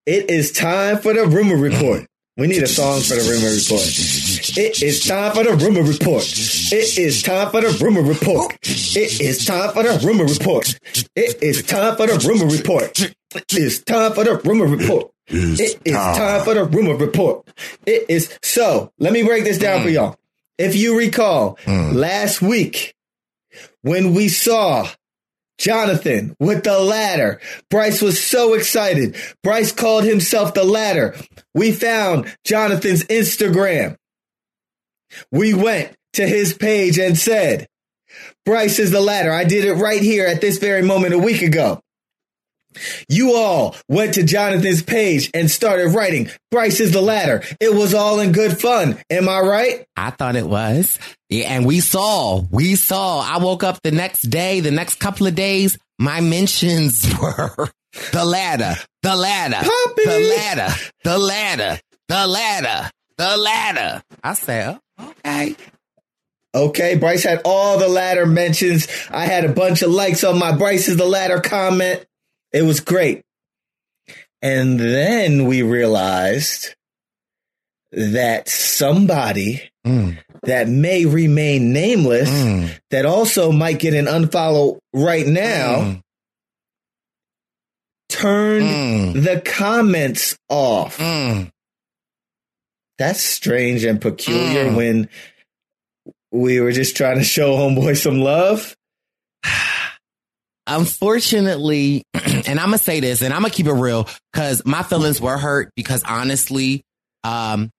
It is time for the rumor report. We need a song for the rumor report. It is time for the rumor report. It is time for the rumor report. It is time for the rumor report. It is time for the rumor report. It is time for the rumor report. It is time for the rumor report. It is so. Let me break this down for mm. y'all. If you recall, mm. last week when we saw Jonathan with the ladder. Bryce was so excited. Bryce called himself the ladder. We found Jonathan's Instagram. We went to his page and said, Bryce is the ladder. I did it right here at this very moment a week ago. You all went to Jonathan's page and started writing, Bryce is the ladder. It was all in good fun. Am I right? I thought it was. Yeah, and we saw, we saw. I woke up the next day, the next couple of days, my mentions were the ladder, the ladder, Poppy! the ladder, the ladder, the ladder, the ladder. I said, oh, okay. Okay, Bryce had all the ladder mentions. I had a bunch of likes on my Bryce is the ladder comment. It was great. And then we realized that somebody Mm, that may remain nameless mm, that also might get an unfollow right now mm, turned mm, the comments off. mm. That's strange and peculiar Mm. when we were just trying to show homeboy some love. Unfortunately, and I'm gonna say this, and I'm gonna keep it real because my feelings were hurt because honestly, um,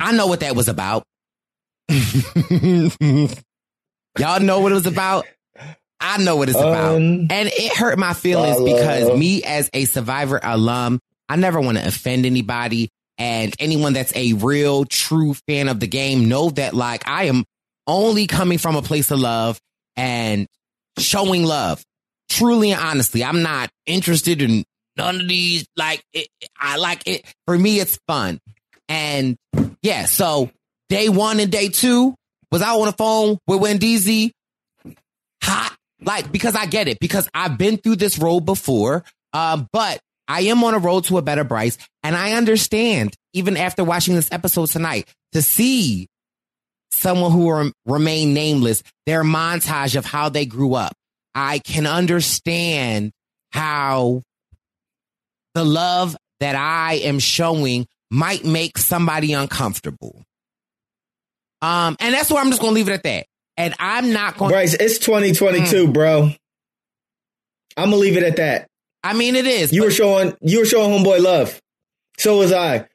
I know what that was about. Y'all know what it was about. I know what it's about, and it hurt my feelings because me as a Survivor alum, I never want to offend anybody. And anyone that's a real true fan of the game know that like I am only coming from a place of love and showing love truly and honestly. I'm not interested in none of these. Like, it, I like it. For me, it's fun. And yeah, so day one and day two was I on the phone with Wendy's hot. Like, because I get it, because I've been through this road before. Um, but I am on a road to a better Bryce. And I understand, even after watching this episode tonight, to see someone who rem- remain nameless, their montage of how they grew up. I can understand how the love that I am showing might make somebody uncomfortable. Um, and that's where I'm just gonna leave it at that. And I'm not going. Bryce, it's 2022, Mm. bro. I'm gonna leave it at that. I mean, it is. You but- were showing you were showing homeboy love. So was I.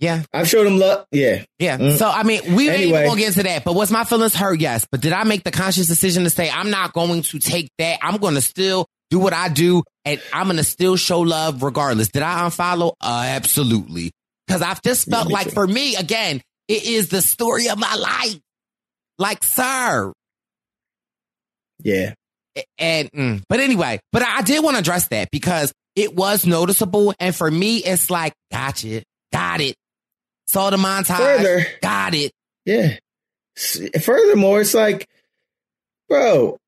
yeah, I've showed him love. Yeah. yeah. Mm. So I mean, we ain't Anyway. even gonna get into that. But was my feelings hurt? Yes. But did I make the conscious decision to say I'm not going to take that? I'm going to still do what I do, and I'm going to still show love regardless. Did I unfollow? Uh, absolutely. Because I've just felt me like too. for me, again, it is the story of my life. Like, sir, Yeah. and mm, but anyway, but I did want to address that because it was noticeable, and for me, it's like, gotcha, got it. Saw the montage, Further, got it. yeah. Furthermore, it's like, bro,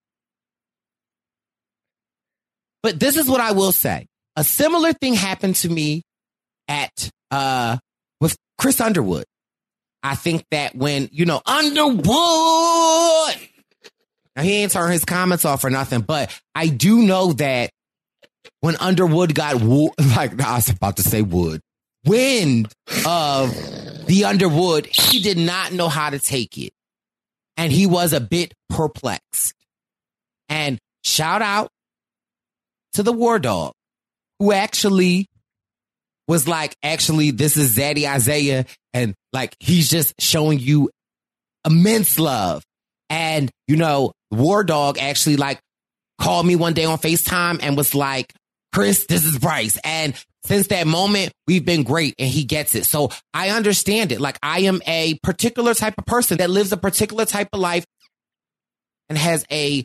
But this is what I will say: a similar thing happened to me at uh with Chris Underwood. I think that when you know Underwood, now he ain't turn his comments off or nothing, but I do know that when Underwood got wo- like I was about to say wood wind of the Underwood, he did not know how to take it, and he was a bit perplexed. And shout out to the War Dog, who actually was like, actually, this is Zaddy Isaiah, and like he's just showing you immense love. And you know, War Dog actually like called me one day on FaceTime and was like, Chris, this is Bryce. And since that moment, we've been great and he gets it. So I understand it. Like I am a particular type of person that lives a particular type of life and has a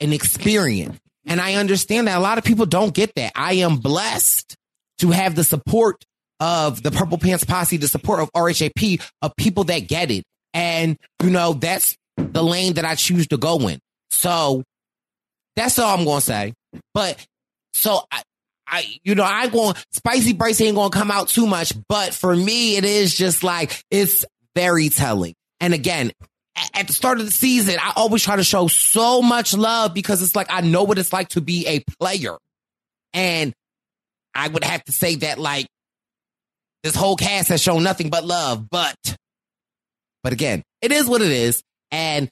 an experience. And I understand that a lot of people don't get that. I am blessed to have the support of the Purple Pants Posse, the support of RHAP, of people that get it. And, you know, that's the lane that I choose to go in. So that's all I'm going to say. But so I, I, you know, I going spicy Bryce ain't to come out too much, but for me, it is just like, it's very telling. And again, at the start of the season, I always try to show so much love because it's like, I know what it's like to be a player. And I would have to say that like this whole cast has shown nothing but love, but, but again, it is what it is. And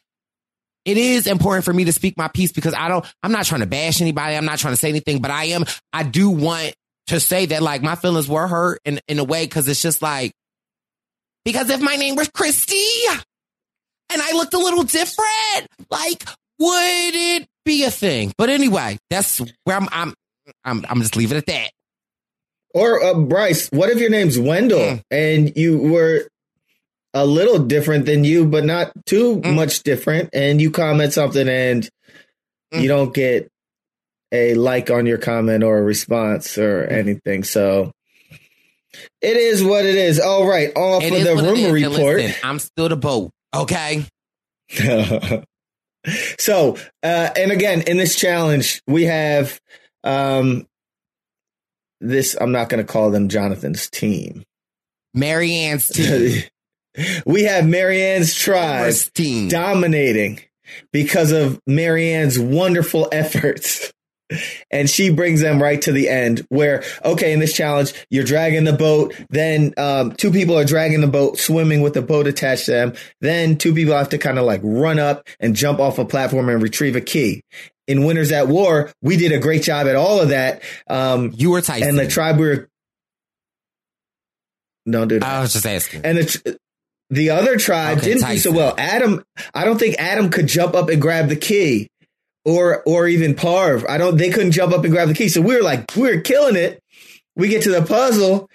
it is important for me to speak my piece because I don't, I'm not trying to bash anybody. I'm not trying to say anything, but I am, I do want to say that like my feelings were hurt in, in a way because it's just like, because if my name was Christy and I looked a little different, like, would it be a thing? But anyway, that's where I'm, I'm, I'm, I'm just leaving it at that. Or uh, Bryce, what if your name's Wendell Mm. and you were a little different than you, but not too Mm. much different, and you comment something and Mm. you don't get a like on your comment or a response or Mm. anything. So it is what it is. All right, all It for the rumor report. listen, I'm still the boat. Okay. so, uh, and again, in this challenge, we have um, this. I'm not going to call them Jonathan's team. Maryanne's team. we have Maryanne's tribe team. dominating because of Maryanne's wonderful efforts. And she brings them right to the end where, okay, in this challenge, you're dragging the boat. Then, um, two people are dragging the boat, swimming with the boat attached to them. Then two people have to kind of like run up and jump off a platform and retrieve a key. In Winners at War, we did a great job at all of that. Um, You were Tyson. and the tribe we were, don't do that I was just asking. and the the other tribe Okay, didn't do so well. Adam, I don't think Adam could jump up and grab the key, or or even Parv. I don't. They couldn't jump up and grab the key. So we were like, we were killing it. We get to the puzzle.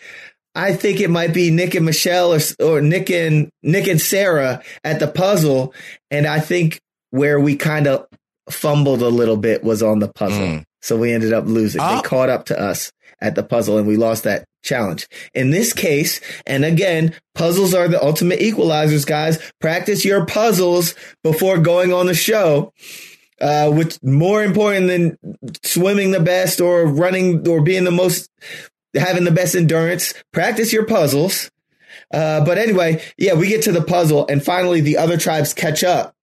I think it might be Nick and Michelle or, or Nick and Nick and Sarah at the puzzle. And I think where we kind of fumbled a little bit was on the puzzle. Mm. So we ended up losing. Oh. They caught up to us at the puzzle and we lost that challenge. In this case, and again, puzzles are the ultimate equalizers, guys. Practice your puzzles before going on the show. Uh, which more important than swimming the best or running or being the most, having the best endurance. Practice your puzzles. Uh, but anyway, yeah, we get to the puzzle and finally the other tribes catch up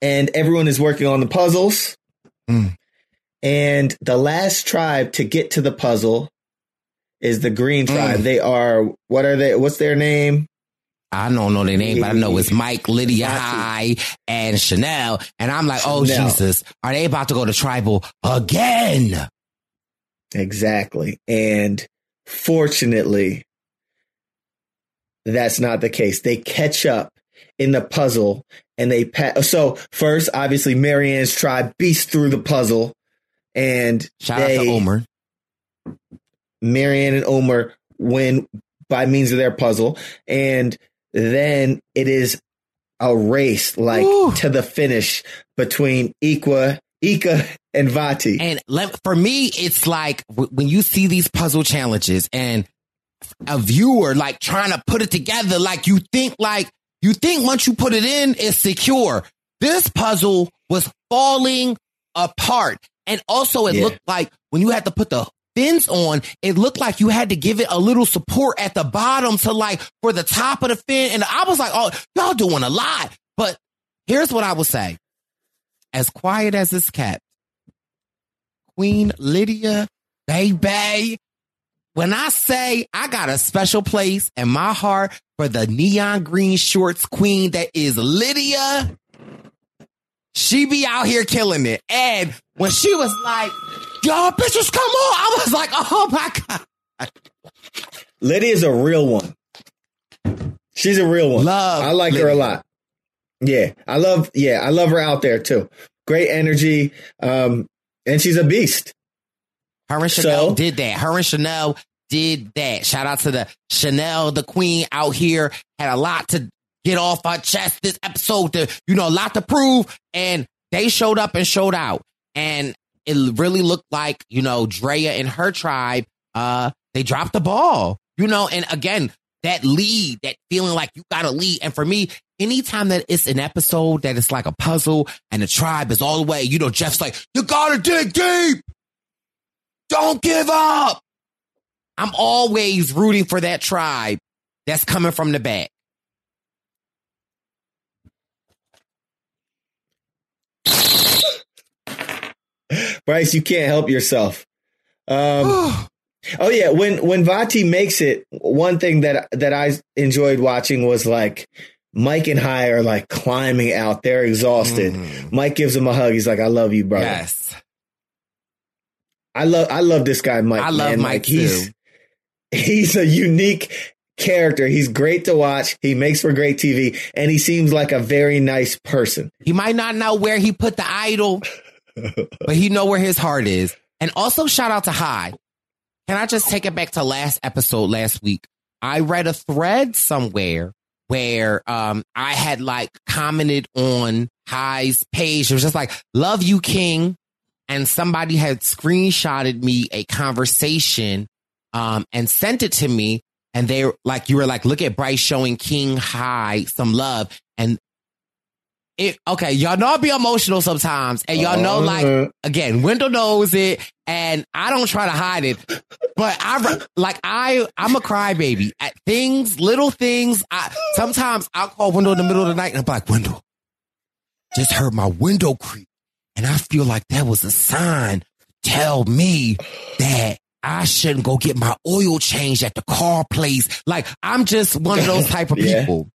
and everyone is working on the puzzles. Mm. And the last tribe to get to the puzzle is the green tribe. Mm. They are, what are they? What's their name? I don't know their name, but I know it's Mike, Lydia. Hai, and Chanel. And I'm like, oh Chanel. Jesus, are they about to go to tribal again? Exactly. And fortunately, that's not the case. They catch up in the puzzle and they pa- so first obviously Maryanne's tribe beats through the puzzle and Shout they, out to Omar. Maryanne and Omar win by means of their puzzle and then it is a race like Woo. to the finish between Ikwa Ika and Vati. And let, for me, it's like w- when you see these puzzle challenges and a viewer like trying to put it together, like you think like you think once you put it in, it's secure. This puzzle was falling apart. And also it Yeah. looked like when you had to put the fins on, it looked like you had to give it a little support at the bottom to like for the top of the fin. And I was like, oh, y'all doing a lot. But here's what I will say. As quiet as this cat, Queen Lydia, baby. When I say I got a special place in my heart for the neon green shorts queen that is Lydia, she be out here killing it. And when she was like, y'all bitches come on, I was like, oh my God. is a real one. She's a real one. Love I like her a lot. Yeah, I love. Yeah, I love her out there too. Great energy, um, and she's a beast. Her and Chanel So? did that. Her and Chanel did that. Shout out to the Chanel, the queen out here, had a lot to get off our chest this episode, to, you know, a lot to prove. And they showed up and showed out. And it really looked like, you know, Drea and her tribe, uh, they dropped the ball, you know, and again, that lead, that feeling like you got to lead. And for me, anytime that it's an episode that it's like a puzzle and the tribe is all the way, you know, Jeff's like, you got to dig deep. Don't give up. I'm always rooting for that tribe that's coming from the back. Bryce, you can't help yourself. Um, oh yeah, when when Vati makes it, one thing that that I enjoyed watching was like Mike and Hai are like climbing out. They're exhausted. Mhm. Mike gives him a hug. He's like, "I love you, brother." Yes. I love I love this guy, Mike. I love man. Mike, Like, he's he's a unique character. He's great to watch. He makes for great TV, and he seems like a very nice person. He might not know where he put the idol, but he know where his heart is. And also shout out to Hai. Can I just take it back to last episode last week? I read a thread somewhere where um I had like commented on Hai's page. It was just like, love you, King. And somebody had screenshotted me a conversation um and sent it to me. And they like you were like, look at Bryce showing King High some love. And it okay, y'all know I be emotional sometimes. And y'all know like Uh, again, Wendell knows it, and I don't try to hide it. But I like I I'm a crybaby at things, little things. I sometimes I'll call Wendell in the middle of the night and I'm like, Wendell, just heard my window creak, and I feel like that was a sign to tell me that. I shouldn't go get my oil changed at the car place. Like I'm just one of those type of Yeah. people.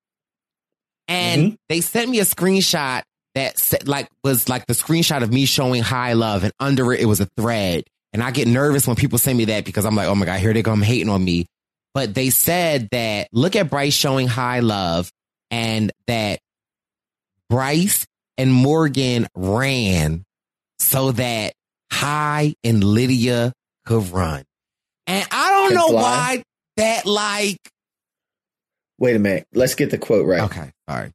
And mm-hmm. they sent me a screenshot that said, like was like the screenshot of me showing Hai love, and under it it was a thread. And I get nervous when people send me that because I'm like, oh my god, here they come hating on me. But they said that look at Bryce showing Hai love, and that Bryce and Morgan ran so that Hai and Lydia could run. And I don't Could know fly. why that like Wait a minute. Let's get the quote right. okay, all right.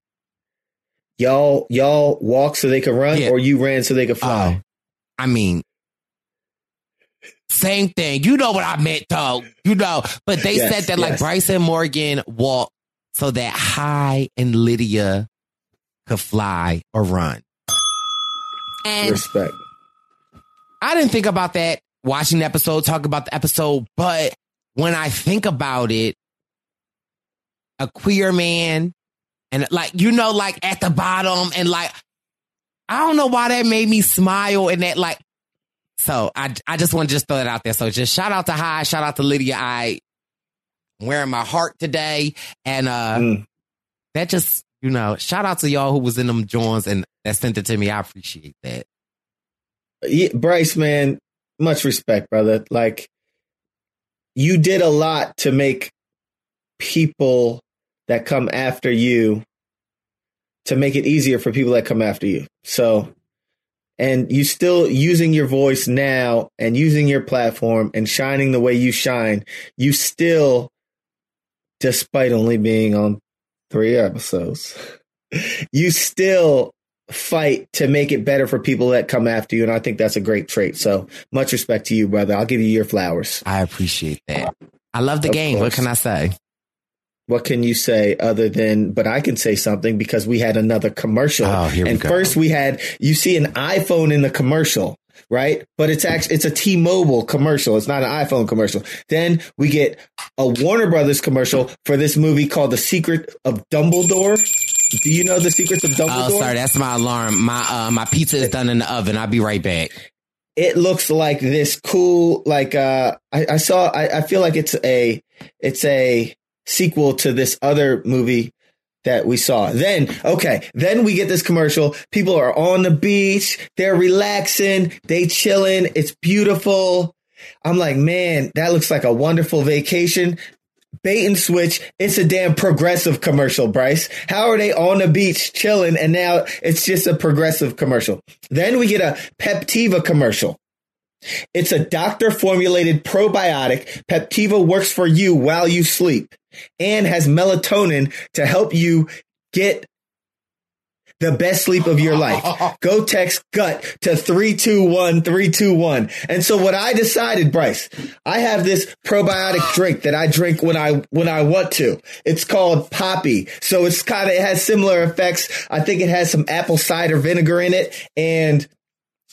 Y'all, y'all walk so they can run, Yeah. or you ran so they could fly. Oh, I mean, same thing. You know what I meant, though. You know, but they Yes, said that like yes. Bryce and Morgan walked so that Hai and Lydia could fly or run. And Respect. I didn't think about that watching the episode, talk about the episode, but when I think about it, a queer man and like, you know, like at the bottom and like, I don't know why that made me smile and that like, so I, I just want to just throw that out there. So just shout out to Hai, shout out to Lydia. I wearing my heart today and, uh, Mm. that just, you know, shout out to y'all who was in them joints and that sent it to me. I appreciate that. Yeah, Bryce, man, much respect, brother. Like, you did a lot to make people that come after you to make it easier for people that come after you. So, and you still using your voice now and using your platform and shining the way you shine, you still, despite only being on three episodes, you still fight to make it better for people that come after you. And I think that's a great trait. So much respect to you, brother. I'll give you your flowers. I appreciate that. I love the Of game. What can I say? What can you say other than, but I can say something because we had another commercial. Oh, here we and go. first we had, you see an iPhone in the commercial, right? But it's actually, it's a T-Mobile commercial. It's not an iPhone commercial. Then we get a Warner Brothers commercial for this movie called The Secret of Dumbledore. Do you know The Secrets of Dumbledore? Oh, sorry, that's my alarm. My uh, my pizza is done in the oven. I'll be right back. it looks like this cool like uh i, I saw I, I feel like it's a it's a sequel to this other movie that we saw. Then okay then we get this commercial. People are on the beach. They're relaxing. They chilling. It's beautiful. I'm like man that looks like a wonderful vacation. Bait and switch. It's a damn progressive commercial bryce. How are they on the beach chilling and now it's just a progressive commercial? Then we get a peptiva commercial it's a doctor formulated probiotic. Peptiva works for you while you sleep and has melatonin to help you get the best sleep of your life. Go text gut to 321 321. And so what I decided, Bryce, I have this probiotic drink that I drink when I when I want to. It's called Poppi. So it's kind of it has similar effects. I think it has some apple cider vinegar in it and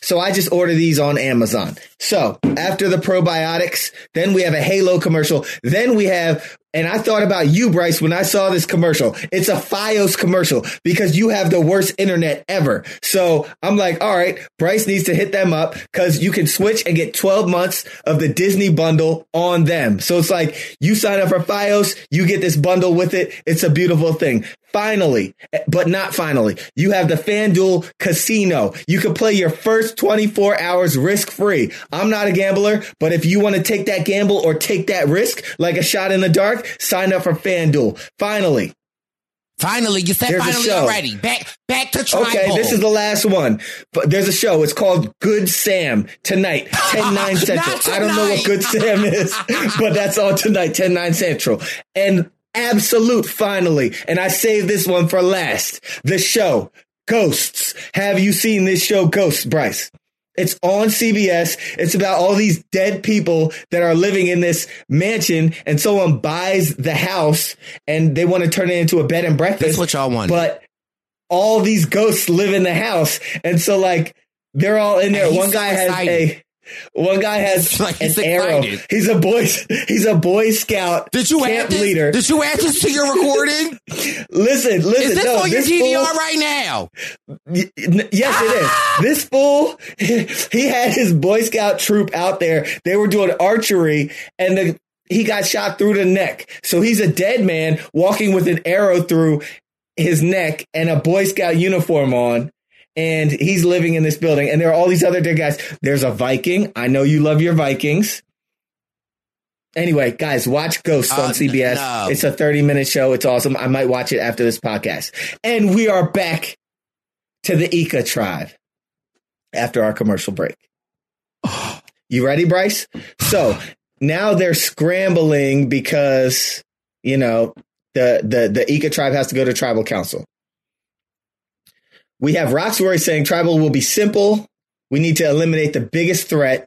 so I just order these on Amazon. So after the probiotics, then we have a Halo commercial. Then we have, and I thought about you, Bryce, when I saw this commercial. It's a Fios commercial because you have the worst internet ever. So I'm like, all right, Bryce needs to hit them up because you can switch and get 12 months of the Disney bundle on them. So it's like you sign up for Fios, you get this bundle with it. It's a beautiful thing. Finally, but not finally, you have the FanDuel Casino. You can play your first 24 hours risk free. I'm not a gambler, but if you want to take that gamble or take that risk like a shot in the dark, sign up for FanDuel. Finally. Finally, you said There's finally already. Back back to tribal. Okay, this is the last one. But there's a show. It's called Good Sam tonight, 10 9 Central. I don't know what. Good Sam is, but that's all tonight, 10 9 Central. And absolute finally, and I saved this one for last. The show Ghosts. Have you seen this show Ghosts, Bryce? It's on CBS. It's about all these dead people that are living in this mansion and someone buys the house and they want to turn it into a bed and breakfast. That's what y'all want. But all these ghosts live in the house. And so like they're all in there. One guy has a one guy has Like, an arrow. He's a boy he's a boy scout Did you camp add this? leader. Did you add this to your recording? listen, listen, is this no, on your DVR fool- right now? Y- n- Yes, it is. This fool, he had his Boy Scout troop out there. They were doing archery and the, he got shot through the neck. So he's a dead man walking with an arrow through his neck and a Boy Scout uniform on. And he's living in this building. And there are all these other dead guys. There's a Viking. I know you love your Vikings. Anyway, guys, watch Ghosts Uh, on CBS. no. It's a 30 minute show. It's awesome. I might watch it after this podcast. And we are back to the Ika tribe after our commercial break. You ready, Bryce? So now they're scrambling because you know the the the Ika tribe has to go to tribal council. We have Rocksroy saying tribal will be simple. We need to eliminate the biggest threat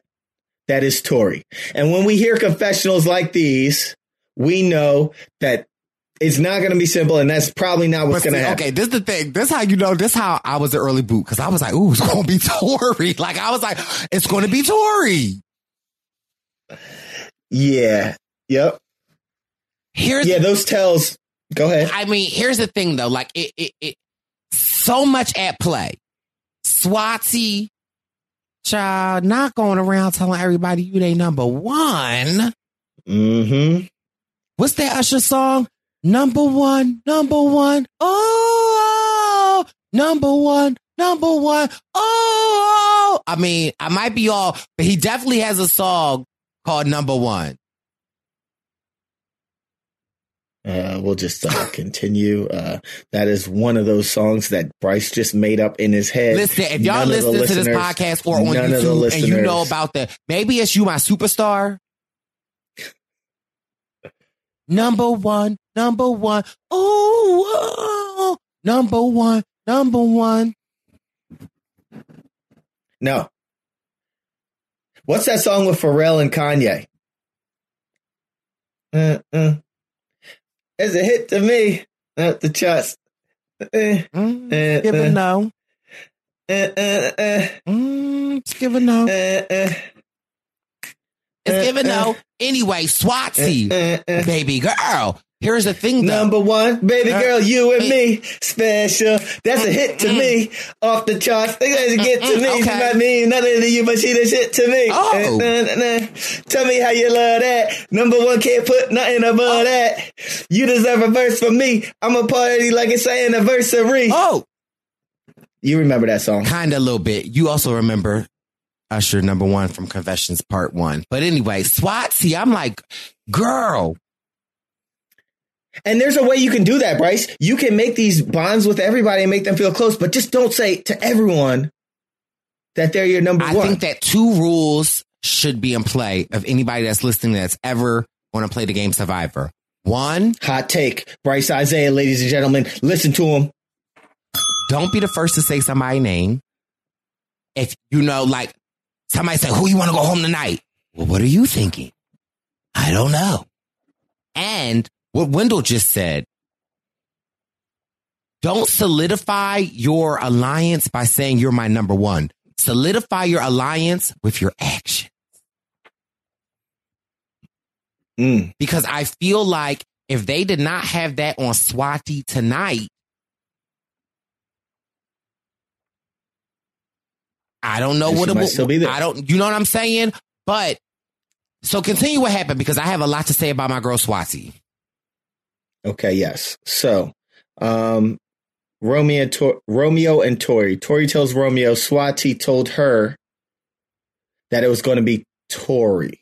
that is Tory. And when we hear confessionals like these, we know that it's not going to be simple, and that's probably not what's going to happen. Okay, this is the thing. This how you know. This how I was the early boot because I was like, "Ooh, it's gonna be Tory." Like I was like, "It's gonna be Tory." Yeah. Yep. Here's Yeah, those tells. Go ahead. I mean, here's the thing though. Like it, it, it so much at play. Swati, child, not going around telling everybody you they number one. Mm-hmm. What's that Usher song? Number one, number one. Oh, number one, number one. Oh, I mean, I might be all, but he definitely has a song called Number One. Uh, we'll just uh, continue. Uh, that is one of those songs that Bryce just made up in his head. Listen, if y'all None listening to this podcast or on none of the YouTube and you know about the, maybe it's you, my superstar. Number one, number one. Oh, number one, number one. No. What's that song with Pharrell and Kanye? Uh, uh. It's a hit to me. At the chest. Uh, Mm, Uh, give a no. uh, uh, uh, Mm, just give a no. uh, uh, It's give a uh, no. Anyway, Swatsy, baby girl. Here's the thing, though. Number one, baby Uh, girl, you and me, special. That's a hit to me, off the charts. They gotta get to me. okay. Not me, nothing to you, but she the shit to me. Oh. Uh, nah, nah, nah. Tell me how you love that. Number one, can't put nothing above Oh. that. You deserve a verse from me. I'm a party like it's an anniversary. Oh, You remember that song? kind of a little bit. You also remember Usher number one from Confessions Part One. But anyway, Swatsy, I'm like, girl, And there's a way you can do that, Bryce. You can make these bonds with everybody and make them feel close, but just don't say to everyone that they're your number I one. I think that two rules should be in play of anybody that's listening that's ever want to play the game Survivor. One, Hot take. Bryce Isaiah, ladies and gentlemen, listen to him. don't be the first to say somebody's name. If you know, like somebody say, who you want to go home tonight? Well, what are you thinking? I don't know. And what Wendell just said, don't solidify your alliance by saying you're my number one. Solidify your alliance with your actions. Mm. Because I feel like if they did not have that on Swati tonight, I don't know She what it would. still be there. I don't. You know what I'm saying? But so continue what happened because I have a lot to say about my girl Swati. Okay, yes. So, um, Romeo, Tor- Romeo and Tori. Tori tells Romeo Swati told her that it was going to be Tori.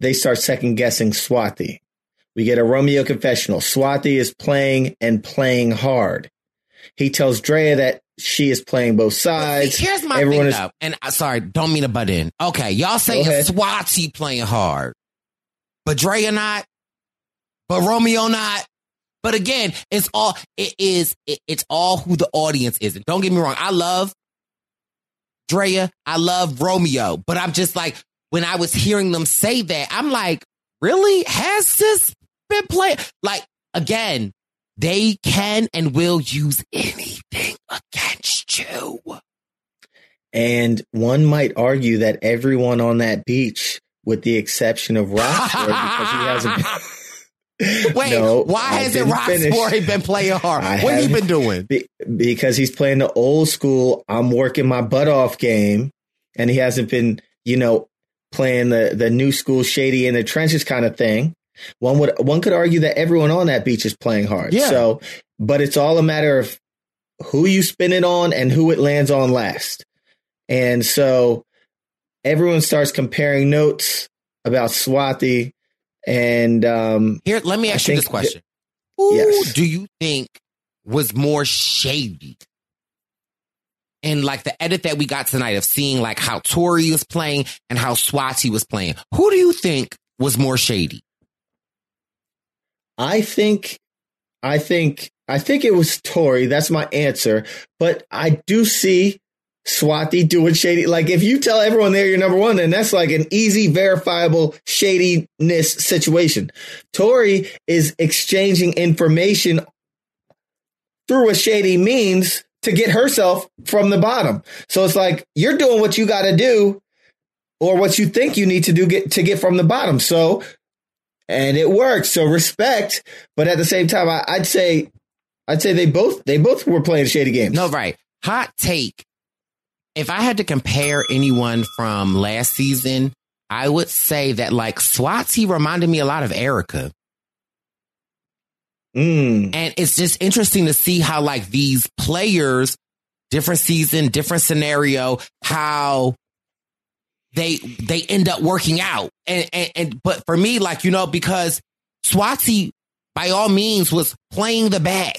They start second guessing Swati. We get a Romeo confessional. Swati is playing and playing hard. He tells Drea that she is playing both sides. See, here's my Everyone thing is- though, and uh, sorry, don't mean to butt in. Okay, y'all saying. Swati playing hard, but Drea not, but Romeo not. But again, it's all it is. It, it's all who the audience is. And don't get me wrong, I love Drea, I love Romeo, but I'm just like when I was hearing them say that, I'm like, really? Has this been playing? Like again, they can and will use anything against you. And one might argue that everyone on that beach, with the exception of Rockford, because he hasn't. Wait, No, why I hasn't Ross finish. Morey been playing hard? I what he been doing? Be- because he's playing the old school I'm working my butt off game and he hasn't been, you know, playing the the new school shady in the trenches kind of thing. One would one could argue that everyone on that beach is playing hard. Yeah. So, but it's all a matter of who you spin it on and who it lands on last. And so everyone starts comparing notes about Swati and um Here, let me I ask you this question: Who Yes. do you think was more shady, And like the edit that we got tonight of seeing like how Tori was playing and how Swati was playing, who do you think was more shady? I think, I think, I think it was Tori. That's my answer. But I do see Swati doing shady. Like if you tell everyone they're your number one, then that's like an easy, verifiable shadiness situation. Tori is exchanging information through a shady means to get herself from the bottom. So it's like you're doing what you got to do or what you think you need to do get to get from the bottom. So and it works. So respect, but at the same time, I, I'd say, I'd say they both they both were playing shady games. No, right. Hot take. If I had to compare anyone from last season, I would say that like Swati reminded me a lot of Erika. Mm. And it's just interesting to see how like these players, different season, different scenario, how they they end up working out. And, and, and but for me, like, you know, because Swati by all means was playing the back,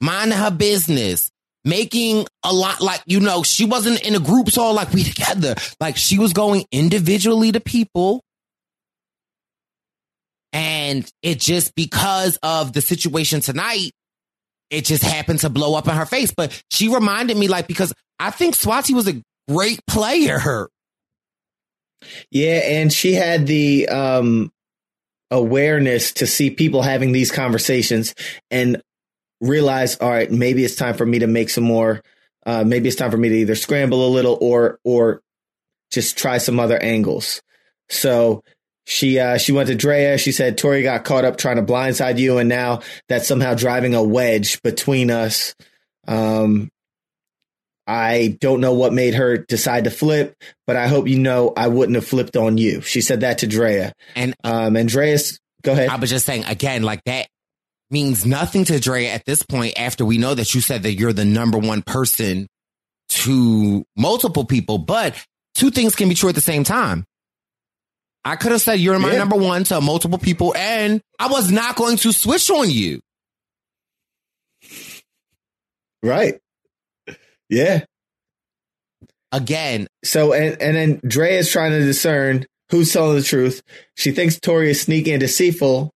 minding her business, making a lot like, you know, she wasn't in a group so like we together. Like she was going individually to people. And it just because of the situation tonight, it just happened to blow up in her face. But she reminded me like because I think Swati was a great player. Yeah, and she had the um awareness to see people having these conversations and realize, all right, maybe it's time for me to make some more uh maybe it's time for me to either scramble a little or or just try some other angles. So she uh she went to Drea, she said Tori got caught up trying to blindside you and now that's somehow driving a wedge between us. Um I don't know what made her decide to flip, but I hope you know I wouldn't have flipped on you. She said that to Drea. And Um, Andreas, go ahead. I was just saying again, like that means nothing to Drea at this point after we know that you said that you're the number one person to multiple people, but two things can be true at the same time. I could have said you're my Yeah. number one to multiple people and I was not going to switch on you. Right. Yeah. Again, So and and then Drea is trying to discern who's telling the truth. She thinks Tori is sneaky and deceitful,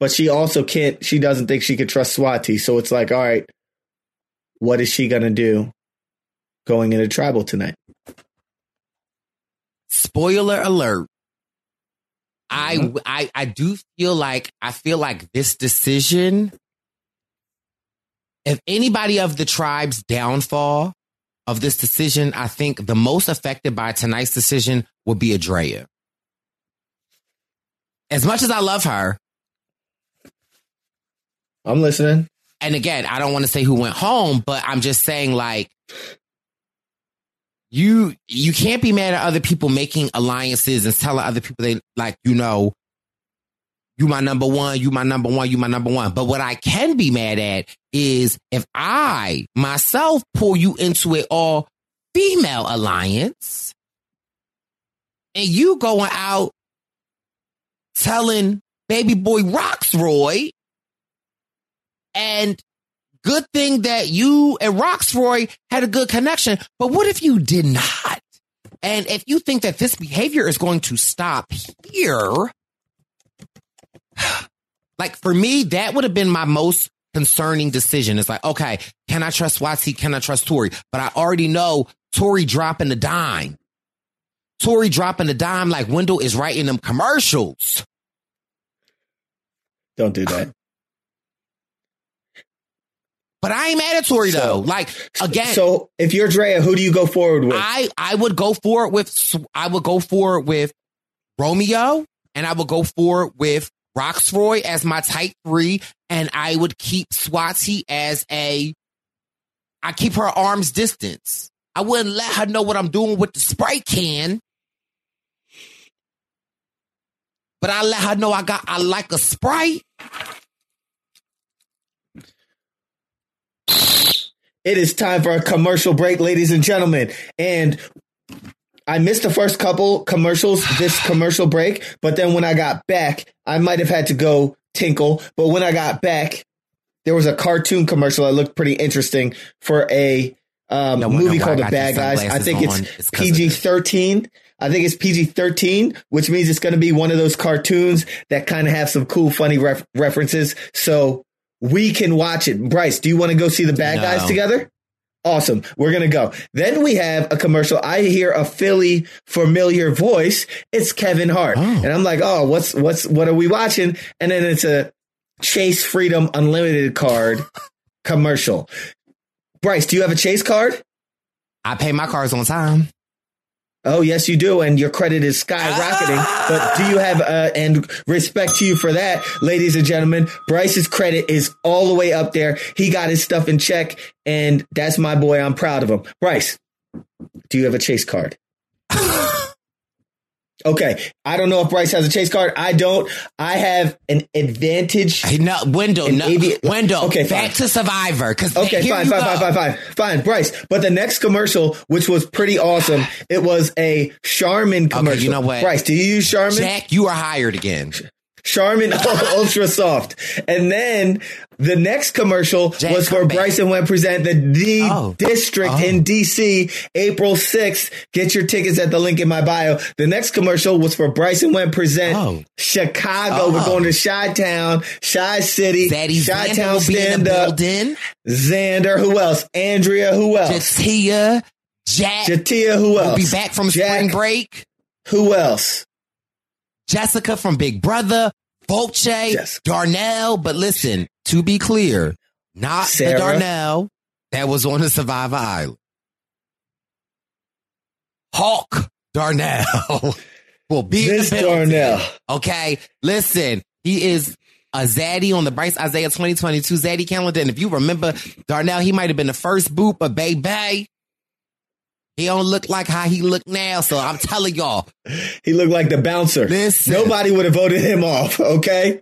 but she also can't. She doesn't think she could trust Swati. So it's like, all right, what is she gonna do going into tribal tonight? spoiler alert. I, mm-hmm. I, I do feel like, I feel like this decision, if anybody of the tribe's downfall of this decision, I think the most affected by tonight's decision would be Adrea. As much as I love her, I'm listening. and again, I don't want to say who went home, but I'm just saying like you you can't be mad at other people making alliances and telling other people they like, you know, you my number one, you my number one, you my number one. But what I can be mad at is if I myself pull you into an all female alliance and you going out telling baby boy Rocksroy and good thing that you and Rocksroy had a good connection. But what if you did not? And if you think that this behavior is going to stop here, like for me, that would have been my most concerning decision. It's like, okay, can I trust Watsy? Can I trust Tori? But I already know Tori dropping the dime. Tori dropping the dime like Wendell is writing them commercials. Don't do that. But I ain't mad at Tori So- though. Like again, So if you're Drea, who do you go forward with? I I would go for it with I would go for it with Romeo, and I would go for it with Rocksroy as my type three, and I would keep Swati as a. I keep her arm's distance. I wouldn't let her know what I'm doing with the spray can. But I let her know I got I like a sprite. It is time for a commercial break, ladies and gentlemen. And I missed the first couple commercials this commercial break, but then when I got back, I might have had to go tinkle. But when I got back, there was a cartoon commercial that looked pretty interesting for a um, No movie why called The Bad Guys. I think it's, It's PG this. thirteen. I think it's PG thirteen, which means it's going to be one of those cartoons that kind of have some cool, funny ref- references. So we can watch it. Bryce, do you want to go see The Bad No. Guys together? Awesome. We're going to go. Then we have a commercial. I hear a Philly familiar voice. It's Kevin Hart. Oh. And I'm like, oh, what's, what's, what are we watching? And then it's a Chase Freedom Unlimited card commercial. Bryce, do you have a Chase card? I pay my cards on time. Oh, yes, you do. And your credit is skyrocketing. But do you have, uh, and respect to you for that, ladies and gentlemen, Bryce's credit is all the way up there. He got his stuff in check. And that's my boy. I'm proud of him. Bryce, do you have a Chase card? Okay. I don't know if Bryce has a Chase card. I don't. I have an advantage. Hey, no, Wendell, An no, avi- Wendell. Okay, back fine. to Survivor. Because Okay, fine, fine, fine, fine, fine, fine, Bryce. But the next commercial, which was pretty awesome, it was a Charmin commercial. you know what? Bryce, do you use Charmin? Jack, you are hired again. Charmin Ultra Soft. And then the next commercial Jack, was for. Bryson Webb present the D Oh. District Oh. in DC, April 6th. Get your tickets at the link in my bio. The next commercial was for Bryson Webb present Oh. Chicago. Oh. We're going to Chi Town, Chi City, Chi Town will be in stand up. Xander, who else? Andrea, who else? Jatia, Jack Jatia, who else? be back from Jack, spring break. Who else? Jessica from Big Brother, Volche, Jessica. Darnell. But listen, to be clear, not Sarah. the Darnell that was on the Survivor Island. Hawk Darnell will be This. Darnell. Okay, listen, he is a Zaddy on the Bryce Isaiah 2022 Zaddy calendar. And if you remember Darnell, he might have been the first boot, but baby, he don't look like how he look now. So I'm telling y'all, He looked like the bouncer. Listen. Nobody would have voted him off. Okay.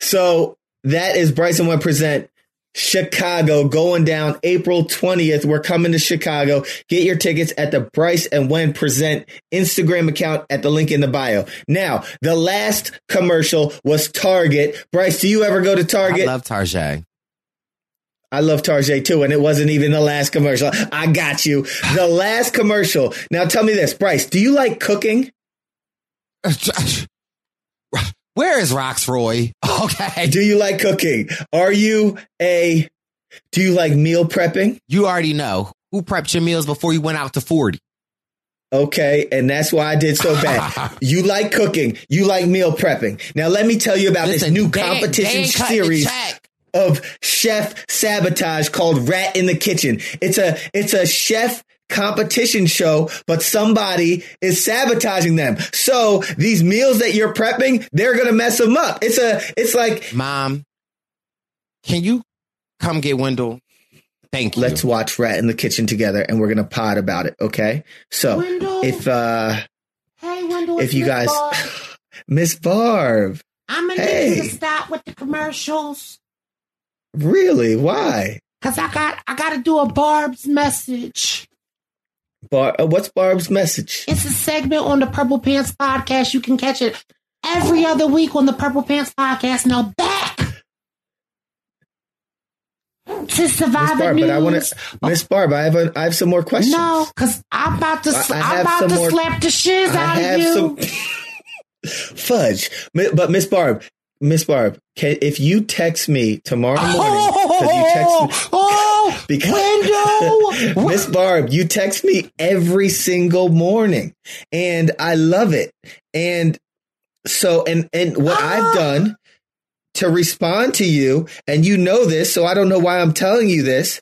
So that is Bryson Webb present Chicago going down April 20th. We're coming to Chicago. Get your tickets at the Bryce and When present Instagram account at the link in the bio. Now, the last commercial was Target. Bryce, do you ever go to Target? I Target? love Tarjay. I love Tarjay too, and it wasn't even the last commercial. I got you. The last commercial. Now tell me this, Bryce, do you like cooking? Where is Rocksroy? Okay. Do you like cooking? Are you a do you like meal prepping? You already know who prepped your meals before you went out to 40. Okay, and that's why I did so bad. you like cooking, you like meal prepping. Now let me tell you about Listen, this new they ain't- they competition series. Of chef sabotage called Rat in the Kitchen. It's a it's a chef competition show, but somebody is sabotaging them. So these meals that you're prepping, they're gonna mess them up. It's a it's like Mom, can you come get Wendell? Thank you. let's watch Rat in the Kitchen together and we're gonna pod about it, okay? So Wendell. if uh Hey, Wendell. if you Miss guys Barb. Miss Barb, I'm gonna Hey. need you to stop with the commercials. Really? Why? Cause I got I gotta do a Barb's message. Bar, uh, what's Barb's message? It's a segment on the Purple Pants podcast. You can catch it every other week on the Purple Pants podcast. Now back to survive Barb, News. but I want to, Miss Barb. I have a, I have some more questions. no, cause I'm about to I- I I'm about to more- slap the shiz I out of you. some fudge. But Miss Barb, Miss Barb, can, if you text me tomorrow morning, because you text me, oh, because Wendell. Miss Barb, you text me every single morning, and I love it. And so, and and what Ah. I've done to respond to you, and you know this, so I don't know why I'm telling you this,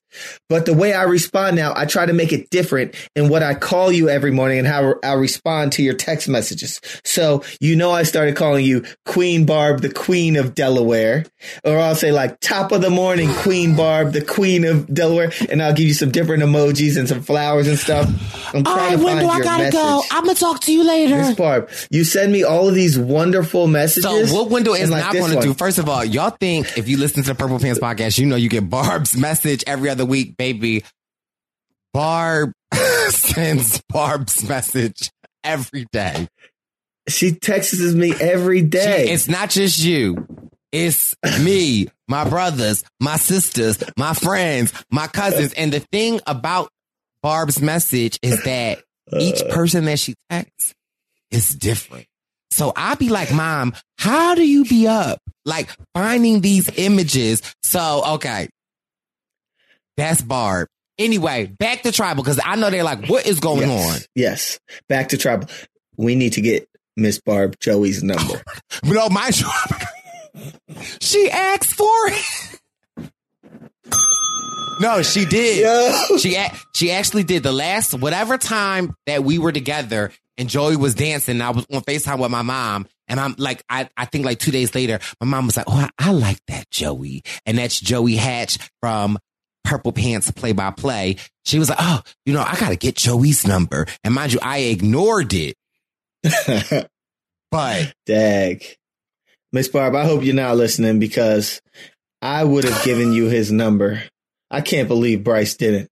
but the way I respond now, I try to make it different in what I call you every morning and how I respond to your text messages. So, you know, I started calling you Queen Barb, the Queen of Delaware, or I'll say like top of the morning, Queen Barb, the Queen of Delaware, and I'll give you some different emojis and some flowers and stuff. I'm All trying right, to find I your gotta message. go. I'm gonna talk to you later. Miss Barb, you send me all of these wonderful messages. So what window is and like not going to one. do, first of all, y'all think if you listen to the Purple Pants podcast, you know you get Barb's message every other week, baby. Barb sends Barb's message every day. She texts me every day. She- it's not just you. It's me, my brothers, my sisters, my friends, my cousins. And the thing about Barb's message is that each uh. person that she texts is different. So I'll be like, Mom, how do you be up? Like finding these images. So, okay. That's Barb. Anyway, back to tribal because I know they're like, what is going yes. Yes. Back to tribal. We need to get Miss Barb Joey's number. on? No, my she asked for it. No, she did. Yo. She a- she actually did the last whatever time that we were together and Joey was dancing. I was on Facetime with my mom, and I'm like, I I think like two days later, my mom was like, "Oh, I, I like that Joey," and that's Joey Hatch from Purple Pants Play by Play. She was like, "Oh, you know, I gotta get Joey's number," and mind you, I ignored it, but Dag. Miss Barb, I hope you're not listening because I would have given you his number. I can't believe Bryce didn't.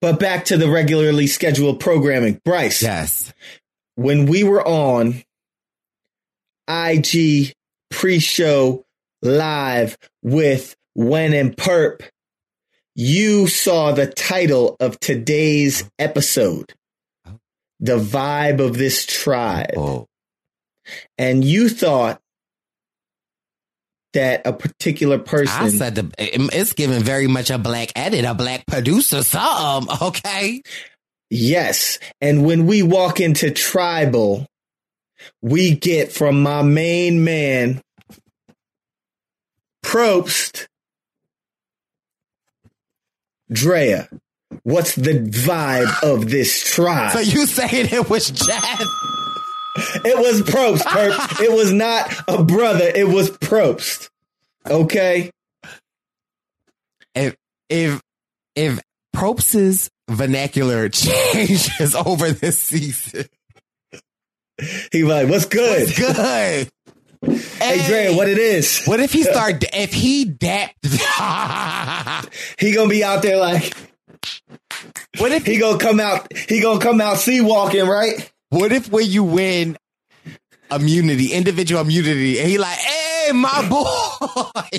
But back to the regularly scheduled programming. Bryce, yes, when we were on IG pre show live with When and Perp, you saw the title of today's episode The Vibe of This Tribe. oh, And you thought that a particular person. I said the, it's giving very much a black edit, a black producer, some okay. Yes. And when we walk into tribal, we get from my main man, Probst, Drea. What's the vibe of this tribe? So you saying it was Jeff? It was Probst, it was not a brother. It was Probst. Okay. If if if Probst's vernacular changes over this season, He like, what's good? good. Hey, Drea, what it is? What if he start? If he dapped? He gonna be out there like, what if he gonna come out, he gonna come out sea walking, right? What if when you win immunity, individual immunity, and he like, hey, my boy?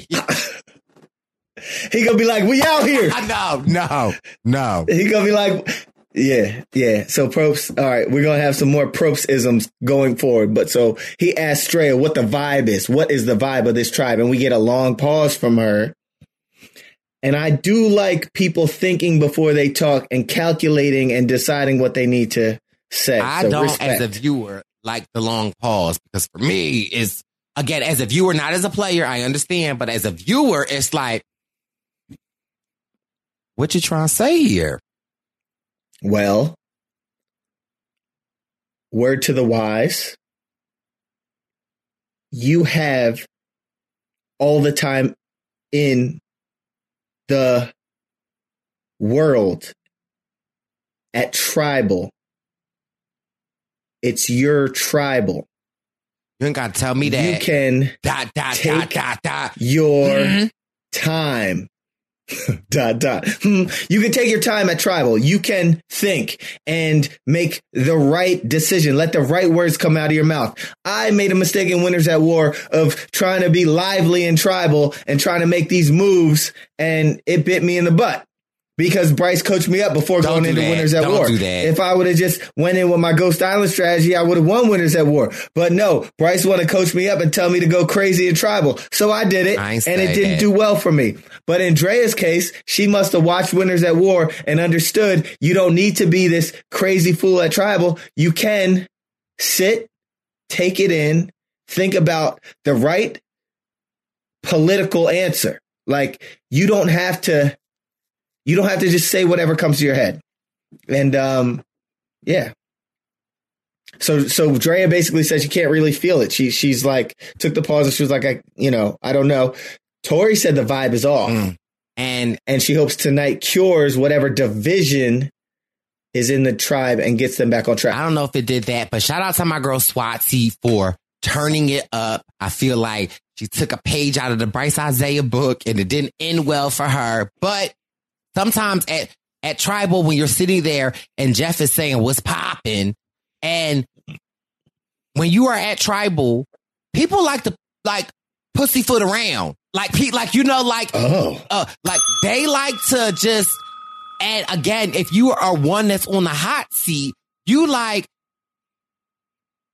He gonna be like, we out here. no, no, no. He gonna be like, yeah, yeah. So Probst. all right, we're gonna have some more Probst isms going forward. But so he asked Straya what the vibe is. What is the vibe of this tribe? And we get a long pause from her. And I do like people thinking before they talk and calculating and deciding what they need to say. I So don't, respect. as a viewer, like the long pause because for me, is again as a viewer, not as a player. I understand, but as a viewer, it's like, what you trying to say here? Well, word to the wise. You have all the time in the world at tribal. It's your tribal. You ain't got to tell me that. You can dot dot take- dot dot dot. your Mhm. time. dot dot. Hmm. You can take your time at tribal. You can think and make the right decision. Let the right words come out of your mouth. I made a mistake in Winners at War of trying to be lively in tribal and trying to make these moves, and it bit me in the butt. Because Bryce coached me up before Don't going into that. Winners at Don't War. do that. If I would have just went in with my Ghost Island strategy, I would have won Winners at War. But no, Bryce wanted to coach me up and tell me to go crazy in tribal. So I did it, I and it didn't that. do well for me. But in Drea's case, she must have watched Winners at War and understood you don't need to be this crazy fool at tribal. You can sit, take it in, think about the right political answer. Like you don't have to you don't have to just say whatever comes to your head. And um yeah. So so Drea basically says she can't really feel it. She she's like took the pause and she was like, I you know, I don't know. Tori said the vibe is off. Mm. And And she hopes tonight cures whatever division is in the tribe and gets them back on track. I don't know if it did that, but shout out to my girl Swatsy for turning it up. I feel like she took a page out of the Bryce Isaiah book and it didn't end well for her. But sometimes at, at tribal, when you're sitting there and Jeff is saying what's popping and when you are at tribal, people like to like pussyfoot around. Like Pete, like you know, like Oh. uh, like they like to just. And again, if you are one that's on the hot seat, you like.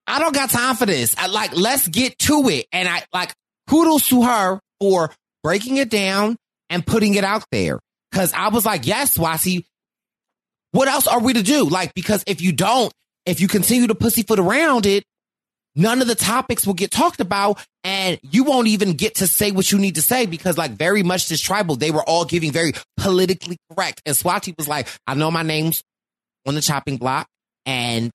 I don't got time for this. I like let's get to it. And I like kudos to her for breaking it down and putting it out there. Cause I was like, yes, Swati, what else are we to do? Like, because if you don't, if you continue to pussyfoot around it, none of the topics will get talked about and you won't even get to say what you need to say because like very much this tribal, they were all giving very politically correct. And Swati was like, I know my name's on the chopping block and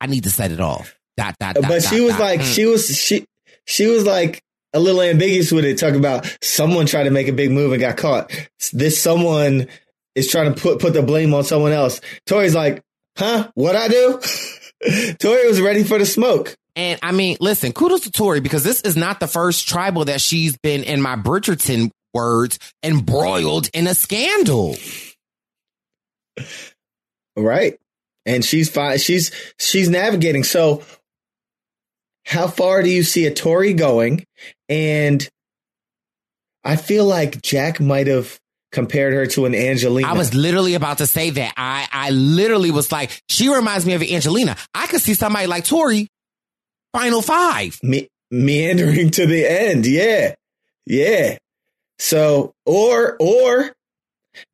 I need to set it off. Dot, dot, dot, but she was like, Mm. she was she she was like a little ambiguous with it, talking about someone tried to make a big move and got caught. This someone is trying to put put the blame on someone else. Tori's like, huh? What I do? Tori was ready for the smoke. And I mean, listen, kudos to Tori because this is not the first tribal that she's been, in my Bridgerton words, embroiled in a scandal. Right. And she's fine. She's she's navigating. So how far do you see a Tori going? And I feel like Jack might have compared her to an Angelina. I was literally about to say that. I, I literally was like, she reminds me of Angelina. I could see somebody like Tori, final five. me- meandering to the end. Yeah. Yeah. So or or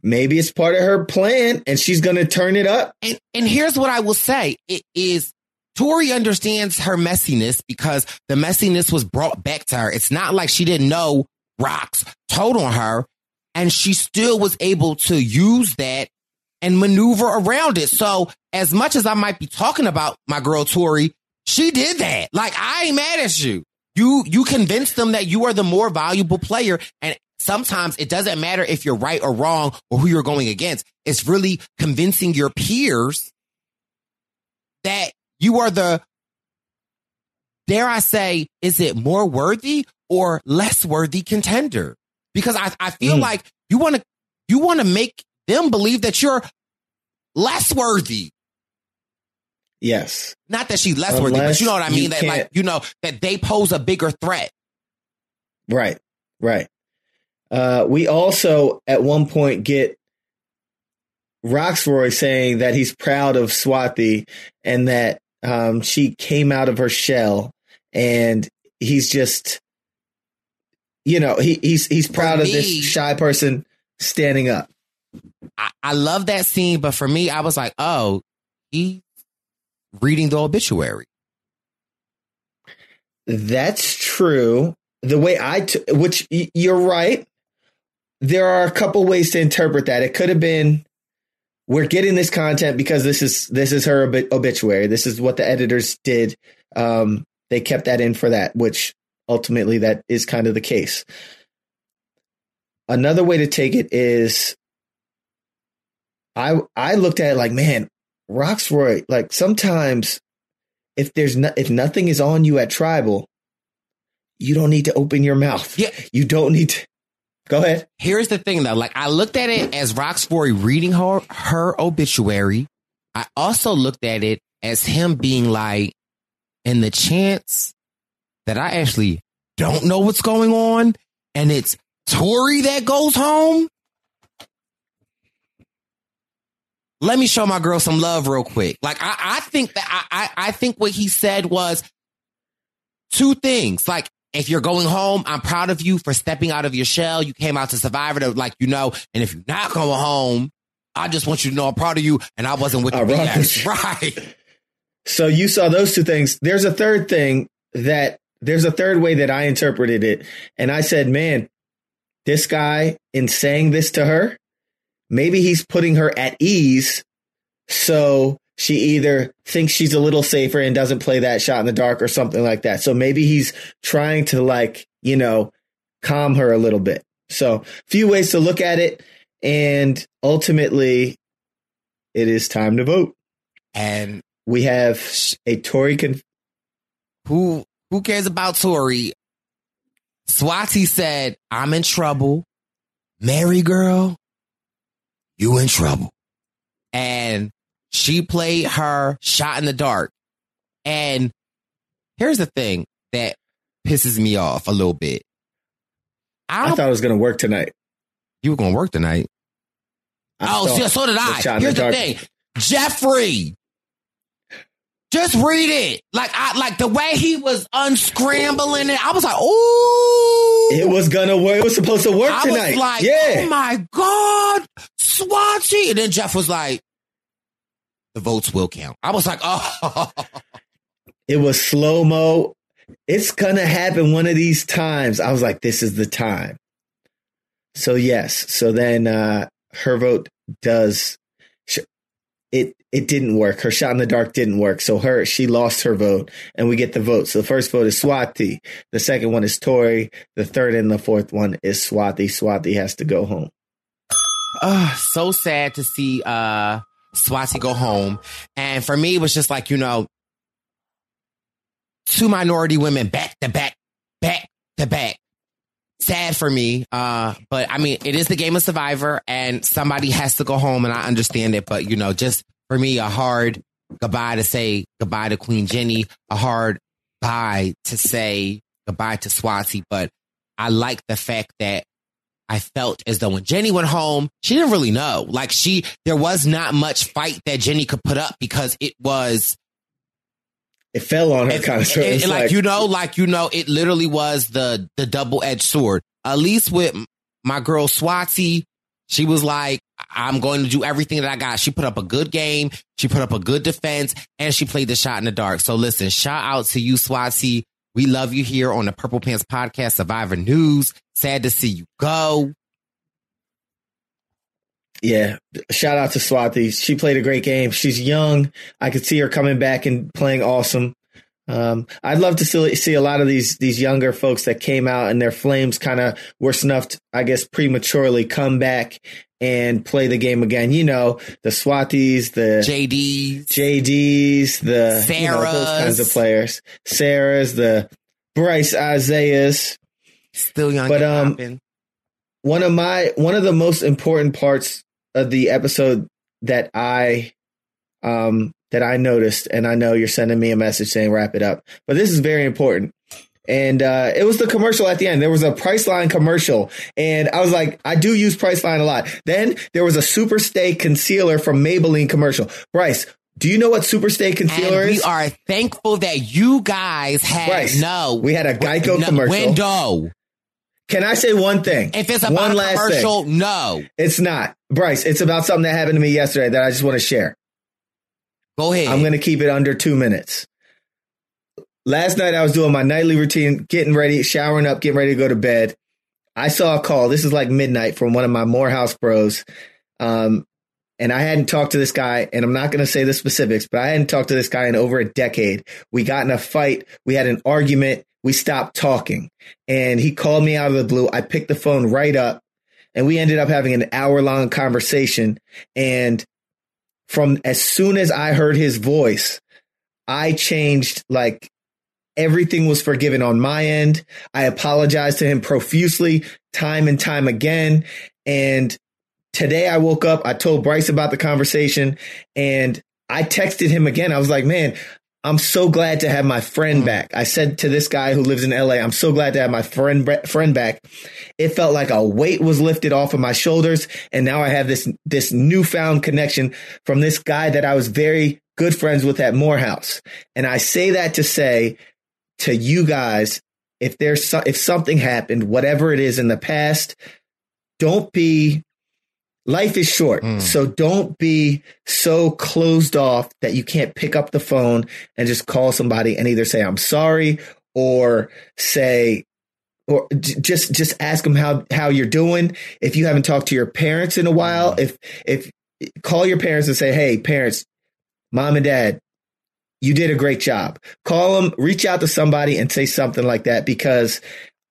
maybe it's part of her plan and she's gonna turn it up. And, and here's what I will say. It is Tori understands her messiness because the messiness was brought back to her. It's not like she didn't know Rocks told on her and she still was able to use that and maneuver around it. So as much as I might be talking about my girl Tori, she did that. Like I ain't mad at you. You, you convinced them that you are the more valuable player. And sometimes it doesn't matter if you're right or wrong or who you're going against. It's really convincing your peers that you are the, dare I say, is it more worthy or less worthy contender? Because I, I feel Mm. like you want to, you want to make them believe that you're less worthy. Yes. Not that she's less worthy, but you know what I mean? That like, you know, that they pose a bigger threat. Right. Right. Uh, we also at one point get Rocksroy saying that he's proud of Swati and that um, she came out of her shell and he's just you know he, he's he's proud of this shy person standing up I, I love that scene, but for me, I was like, oh, he reading the obituary. That's true. The way I, t- which y- you're right. There are a couple ways to interpret that. It could have been, we're getting this content because this is this is her obi- obituary. This is what the editors did. Um, they kept that in for that, which ultimately that is kind of the case. Another way to take it is, I I looked at it like, man, Rocksroy. Like sometimes if there's no, if nothing is on you at tribal, you don't need to open your mouth. Yeah. You don't need to. Go ahead. Here's the thing though, like I looked at it as Rocksroy reading her her obituary. I also looked at it as him being like, in the chance that I actually don't know what's going on, and it's Tori that goes home. Let me show my girl some love real quick. Like I, I think that I, I, I think what he said was two things. Like if you're going home, I'm proud of you for stepping out of your shell. You came out to Survivor, to, like you know. And if you're not going home, I just want you to know I'm proud of you, and I wasn't with the I with you. right? So you saw those two things. There's a third thing that there's a third way that I interpreted it. And I said, man, this guy in saying this to her, maybe he's putting her at ease. So she either thinks she's a little safer and doesn't play that shot in the dark or something like that. So maybe he's trying to like, you know, calm her a little bit. So few ways to look at it. And ultimately it is time to vote. And We have a Tory con- who who cares about Tory? Swati said, "I'm in trouble." Mary girl, you in trouble. And she played her shot in the dark. And here's the thing that pisses me off a little bit. I, I thought it was going to work tonight. you were gonna work tonight. I oh, so, so did I. in Here's the the thing, Jeffrey. Just read it. Like I like the way he was unscrambling it. I was like, ooh. It was gonna work. It was supposed to work I tonight. was like, yeah. oh my God, Swatchy. And then Jeff was like, the votes will count. I was like, oh. It was slow mo. It's gonna happen one of these times. I was like, this is the time. So yes. So then uh her vote does. It it didn't work. Her shot in the dark didn't work. So her she lost her vote, and we get the vote. So the first vote is Swati. The second one is Tori. The third and the fourth one is Swati. Swati has to go home. uh, so sad to see uh Swati go home. And for me, it was just like, you know, two minority women back to back, back to back. Sad for me. Uh, but I mean, it is the game of survivor and somebody has to go home and I understand it. But you know, just for me, a hard goodbye to say goodbye to Queen Jenny, a hard bye to say goodbye to Swati. But I like the fact that I felt as though when Jenny went home, she didn't really know. Like she, there was not much fight that Jenny could put up because it was It fell on her it- kind of. it- It's like, you know, like you know, it literally was the the double edged sword. At least with my girl Swati, she was like, "I'm going to do everything that I got." She put up a good game, she put up a good defense, and she played the shot in the dark. So listen, shout out to you, Swati. We love you here on the Purple Pants Podcast, Survivor News. Sad to see you go. Yeah. Shout out to Swati. She played a great game. She's young. I could see her coming back and playing awesome. Um, I'd love to see, see a lot of these these younger folks that came out and their flames kind of were snuffed, I guess, prematurely, come back and play the game again. You know, the Swatis, the JD, JDs, the you know, those Sarahs. kinds of players, Sarah's, the Bryce Isaiahs. still young, But, um, poppin'. one of my one of the most important parts of the episode that I um that I noticed, and I know you're sending me a message saying wrap it up, but this is very important. And uh, it was the commercial at the end. There was a Priceline commercial, and I was like, I do use Priceline a lot. Then there was a Super Stay concealer from Maybelline commercial. Bryce, do you know what Super Stay concealer and we is? are thankful that you guys had Bryce, no we had a Geico no commercial. window. Can I say one thing? If it's about one a last thing. commercial, no. It's not. Bryce, it's about something that happened to me yesterday that I just want to share. Go ahead. I'm going to keep it under two minutes. Last night I was doing my nightly routine, getting ready, showering up, getting ready to go to bed. I saw a call. This is like midnight from one of my Morehouse bros. Um, and I hadn't talked to this guy, and I'm not going to say the specifics, but I hadn't talked to this guy in over a decade. We got in a fight. We had an argument. We stopped talking, and he called me out of the blue. I picked the phone right up, and we ended up having an hour long conversation. And from as soon as I heard his voice, I changed like everything was forgiven on my end. I apologized to him profusely, time and time again. And today I woke up, I told Bryce about the conversation and I texted him again. I was like, man, I'm so glad to have my friend mm. back. I said to this guy who lives in LA, I'm so glad to have my friend friend back. It felt like a weight was lifted off of my shoulders and now I have this this newfound connection from this guy that I was very good friends with at Morehouse. And I say that to say to you guys, if there's so, if something happened, whatever it is in the past, don't be life is short. Mm. So don't be so closed off that you can't pick up the phone and just call somebody and either say I'm sorry or say or just just ask them how how you're doing. If you haven't talked to your parents in a while, if if call your parents and say, "Hey, parents, mom and dad, you did a great job." Call them, reach out to somebody and say something like that because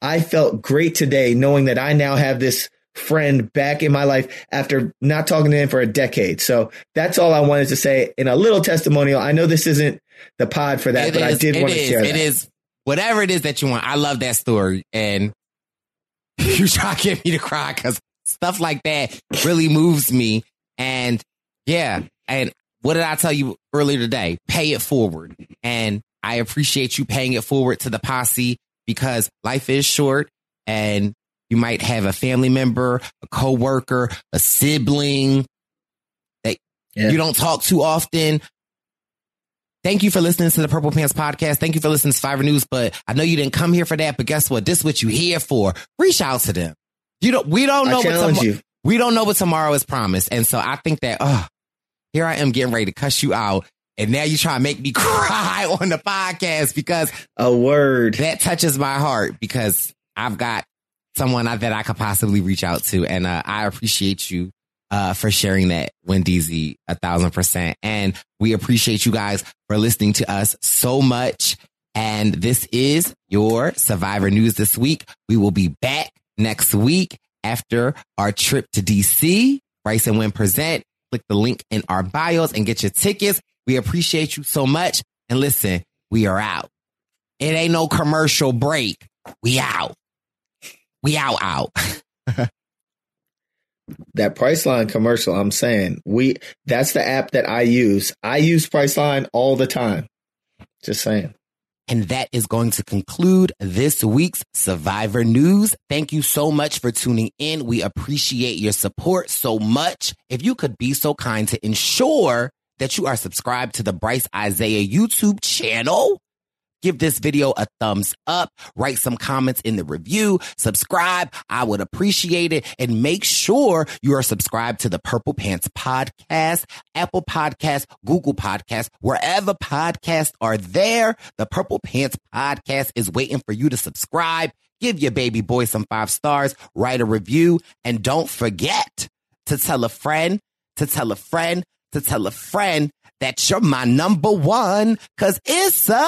I felt great today knowing that I now have this friend back in my life after not talking to him for a decade. So that's all I wanted to say in a little testimonial. I know this isn't the pod for that, It but I did it want to share It that. is whatever it is that you want. I love that story, and you try to get me to cry because stuff like that really moves me. And yeah, and what did I tell you earlier today? Pay it forward, and I appreciate you paying it forward to the posse. because life is short and you might have a family member, a coworker, a sibling that Yeah. you don't talk too often. Thank you for listening to the Purple Pants podcast. Thank you for listening to Survivor News. But I know you didn't come here for that. But guess what? This is what you here for. Reach out to them. You don't. We don't know. I what we don't know what tomorrow is promised. And so I think that, oh, here I am getting ready to cuss you out. And now you try to make me cry on the podcast because A word. that touches my heart because I've got someone that I could possibly reach out to. And uh, I appreciate you uh, for sharing that, Wendeezy a thousand percent. And we appreciate you guys for listening to us so much. And this is your Survivor News this week. We will be back next week after our trip to DC. Bryce and Win present. Click the link in our bios and get your tickets. We appreciate you so much. And listen, we are out. It ain't no commercial break. We out. We out, out. that Priceline commercial, I'm saying we that's the app that I use. I use Priceline all the time. Just saying. And that is going to conclude this week's Survivor News. Thank you so much for tuning in. We appreciate your support so much. If you could be so kind to ensure that you are subscribed to the Bryce Isaiah YouTube channel, give this video a thumbs up, write some comments in the review, subscribe. I would appreciate it. And make sure you are subscribed to the Purple Pants podcast, Apple Podcast, Google Podcast, wherever podcasts are there. The Purple Pants podcast is waiting for you to subscribe. Give your baby boy some five stars, write a review, and don't forget to tell a friend, to tell a friend, to tell a friend that you're my number one. Cause it's a,